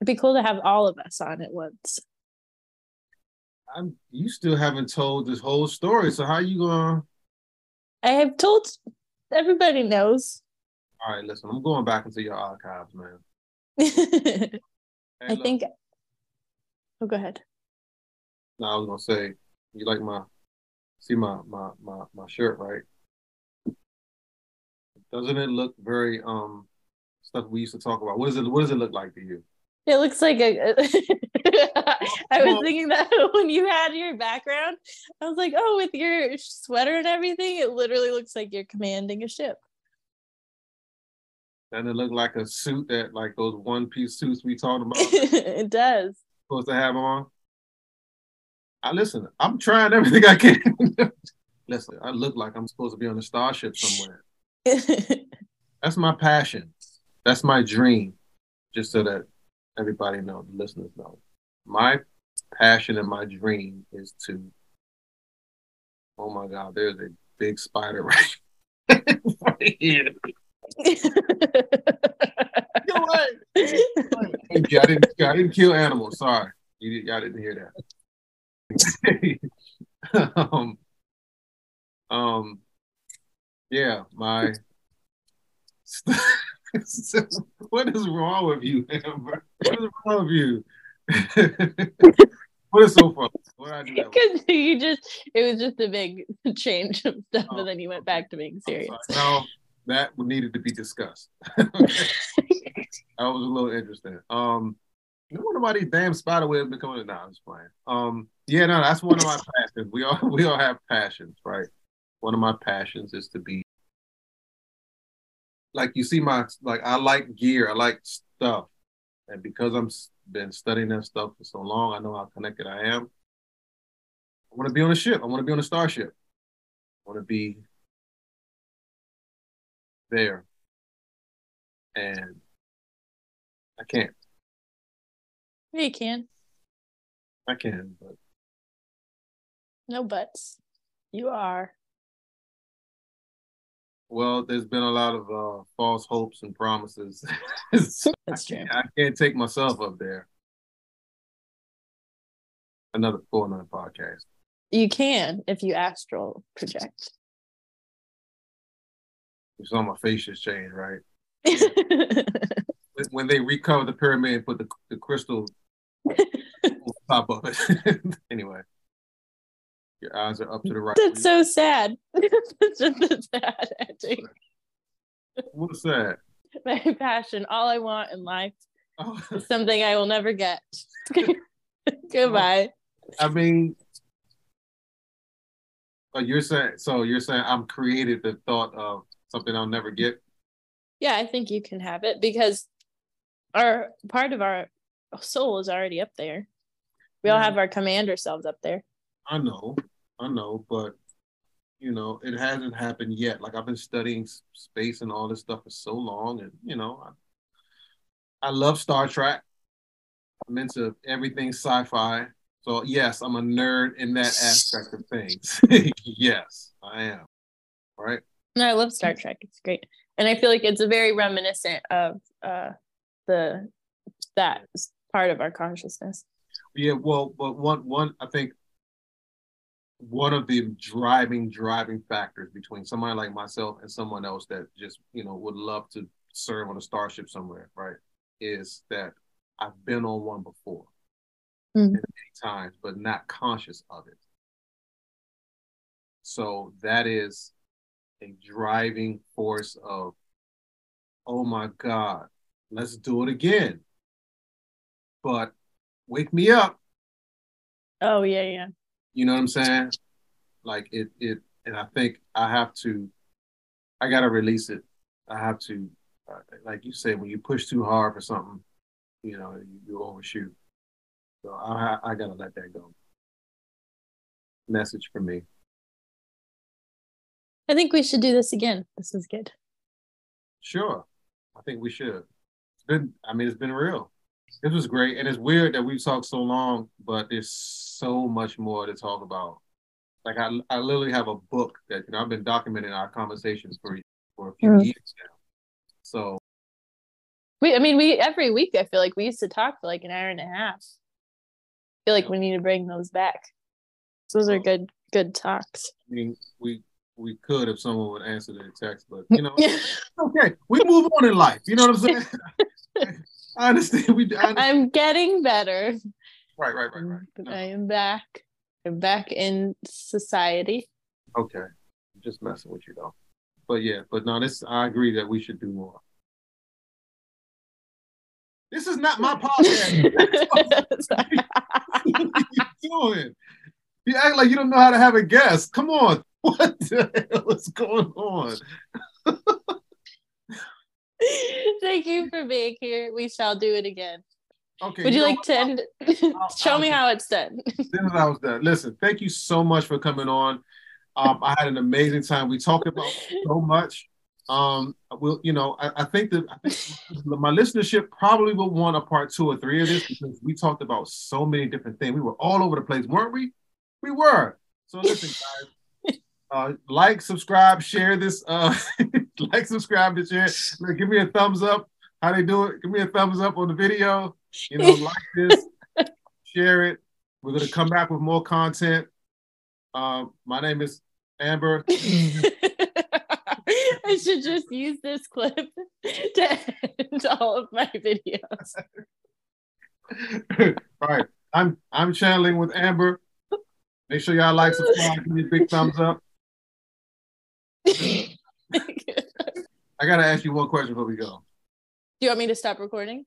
It'd be cool to have all of us on at once. I'm you still haven't told this whole story. So how you going? I have told everybody knows. All right, listen. I'm going back into your archives, man. [LAUGHS] hey, I look. think. Oh, go ahead. No, I was gonna say you like my see my my my my shirt, right? Doesn't it look very um stuff we used to talk about? What does it what does it look like to you? It looks like a. [LAUGHS] I was thinking that [LAUGHS] when you had your background, I was like, oh, with your sweater and everything, it literally looks like you're commanding a ship. Doesn't it look like a suit that like those one piece suits we talked [LAUGHS] about it does. supposed to have on? I listen, I'm trying everything I can. listen, I look like I'm supposed to be on a starship somewhere. That's my passion. That's my dream. Just so that everybody know, the listeners know. My passion and my dream is to oh my god, there's a big spider right, [LAUGHS] right here. [LAUGHS] You're right. Thank you. I didn't, I didn't kill animals. Sorry. You, y'all didn't hear that. [LAUGHS] um, um, yeah, my. What is wrong with you, Amber? What is wrong with you? [LAUGHS] what is so funny? What I do? Because you just, it was just a big [LAUGHS] change of stuff, Oh, and then you went back to being serious. sorry. No, that needed to be discussed. [LAUGHS] that was a little interesting. Um, no wonder why these damn spider webs been coming. Nah, I'm just playing. Um, yeah, no, that's one of my passions. We all we all have passions, right? One of my passions is to be like you see my like I like gear, I like stuff, and because I'm been studying that stuff for so long, I know how connected I am. I want to be on a ship. I want to be on a starship. I want to be there. And I can't. Yeah, you can. I can, but No buts. You are. Well, there's been a lot of uh, false hopes and promises. [LAUGHS] That's true. I can't take myself up there. Another for another podcast. You can if you astral project. You saw my face just change, right? [LAUGHS] When- When they recover the pyramid and put the, the crystal [LAUGHS] on top of it. anyway, your eyes are up to the right. That's so sad. [LAUGHS] That's just a sad ending. What's that? My passion, all I want in life Oh, is something I will never get. [LAUGHS] Goodbye. I mean, you're saying so. You're saying I'm created the thought of something I'll never get. Yeah, I think you can have it because our part of our soul is already up there. We all mm. have our commander selves up there. I know, I know, but you know, it hasn't happened yet. Like I've been studying space and all this stuff for so long, and you know, I, I love Star Trek. I'm into everything sci-fi. So yes, I'm a nerd in that aspect of things. [LAUGHS] yes, I am. Right? No, I love Star Trek. It's great. And I feel like it's a very reminiscent of uh the that part of our consciousness. Yeah, well, but one one I think one of the driving driving factors between somebody like myself and someone else that just you know would love to serve on a starship somewhere, right? Is that I've been on one before Mhm. many times, but not conscious of it. So that is a driving force of, oh my God, let's do it again. But wake me up. Oh yeah, yeah. You know what I'm saying? Like it, it, and I think I have to, I gotta release it. I have to, uh, like you said, when you push too hard for something, you know, you, you overshoot. So I, I gotta let that go. Message for me. I think we should do this again. This was good. Sure, I think we should. It's been, I mean, it's been real. This was great, and it's weird that we've talked so long, but there's so much more to talk about. Like I, I literally have a book that you know I've been documenting our conversations for for a few Mm. years now. So We I mean we every week I feel like we used to talk for like an hour and a half. I feel like we need to bring those back. Those are good good talks. I mean, we we could if someone would answer the text, but you know, [LAUGHS] okay, we move on in life. You know what I'm saying? [LAUGHS] [LAUGHS] I understand. We I understand. I'm getting better. right, right, right, right. No. I am back. I'm back in society. Okay, I'm just messing with you though. But yeah, but no, this I agree that we should do more. This is not my podcast. [LAUGHS] what are you doing? You act like you don't know how to have a guest. Come on. [LAUGHS] What the hell is going on? [LAUGHS] Thank you for being here. We shall do it again. Okay. Would you, you like to end? [LAUGHS] [LAUGHS] Show me how it's done. Is how it's done. Listen, thank you so much for coming on. Um, I had an amazing time. We talked about so much. Um, will you know? I, I, think that I think my listenership probably will want a part two or three of this because we talked about so many different things. We were all over the place, weren't we? We were. So listen, guys. Uh, like, subscribe, share this. Uh, [LAUGHS] like, subscribe, and share. Give me a thumbs up. How they do it? Give me a thumbs up on the video. You know, [LAUGHS] like this, share it. We're gonna come back with more content. Um, my name is Amber. [LAUGHS] I should just use this clip to end all of my videos. all right. I'm I'm channeling with Amber. Make sure y'all like, subscribe, give me a big thumbs up. I gotta ask you one question before we go. Do you want me to stop recording?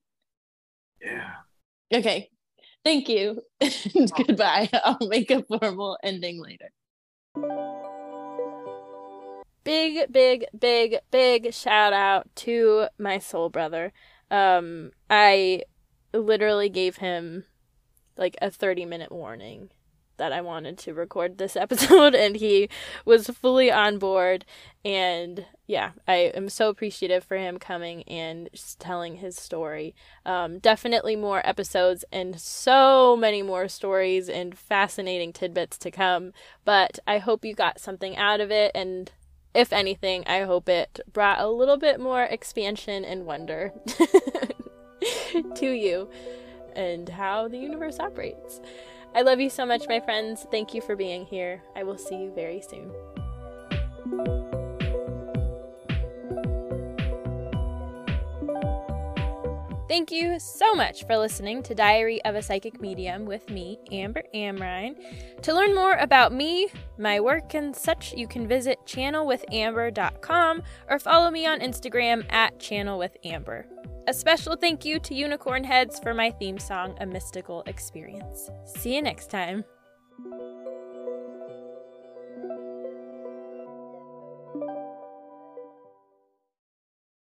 Yeah. Okay. Thank you. [LAUGHS] Goodbye. I'll make a formal ending later. Big, big, big, big shout out to my soul brother. Um, I literally gave him like a 30 minute warning that I wanted to record this [LAUGHS] episode, and he was fully on board. And yeah, I am so appreciative for him coming and telling his story. Um, definitely more episodes and so many more stories and fascinating tidbits to come. But I hope you got something out of it, and if anything, I hope it brought a little bit more expansion and wonder [LAUGHS] to you and how the universe operates. I love you so much, my friends. Thank you for being here. I will see you very soon. Thank you so much for listening to Diary of a Psychic Medium with me, Amber Amrine. To learn more about me, my work, and such, you can visit channelwithamber.com or follow me on Instagram at channelwithamber. A special thank you to Unicorn Heads for my theme song, A Mystical Experience. See you next time.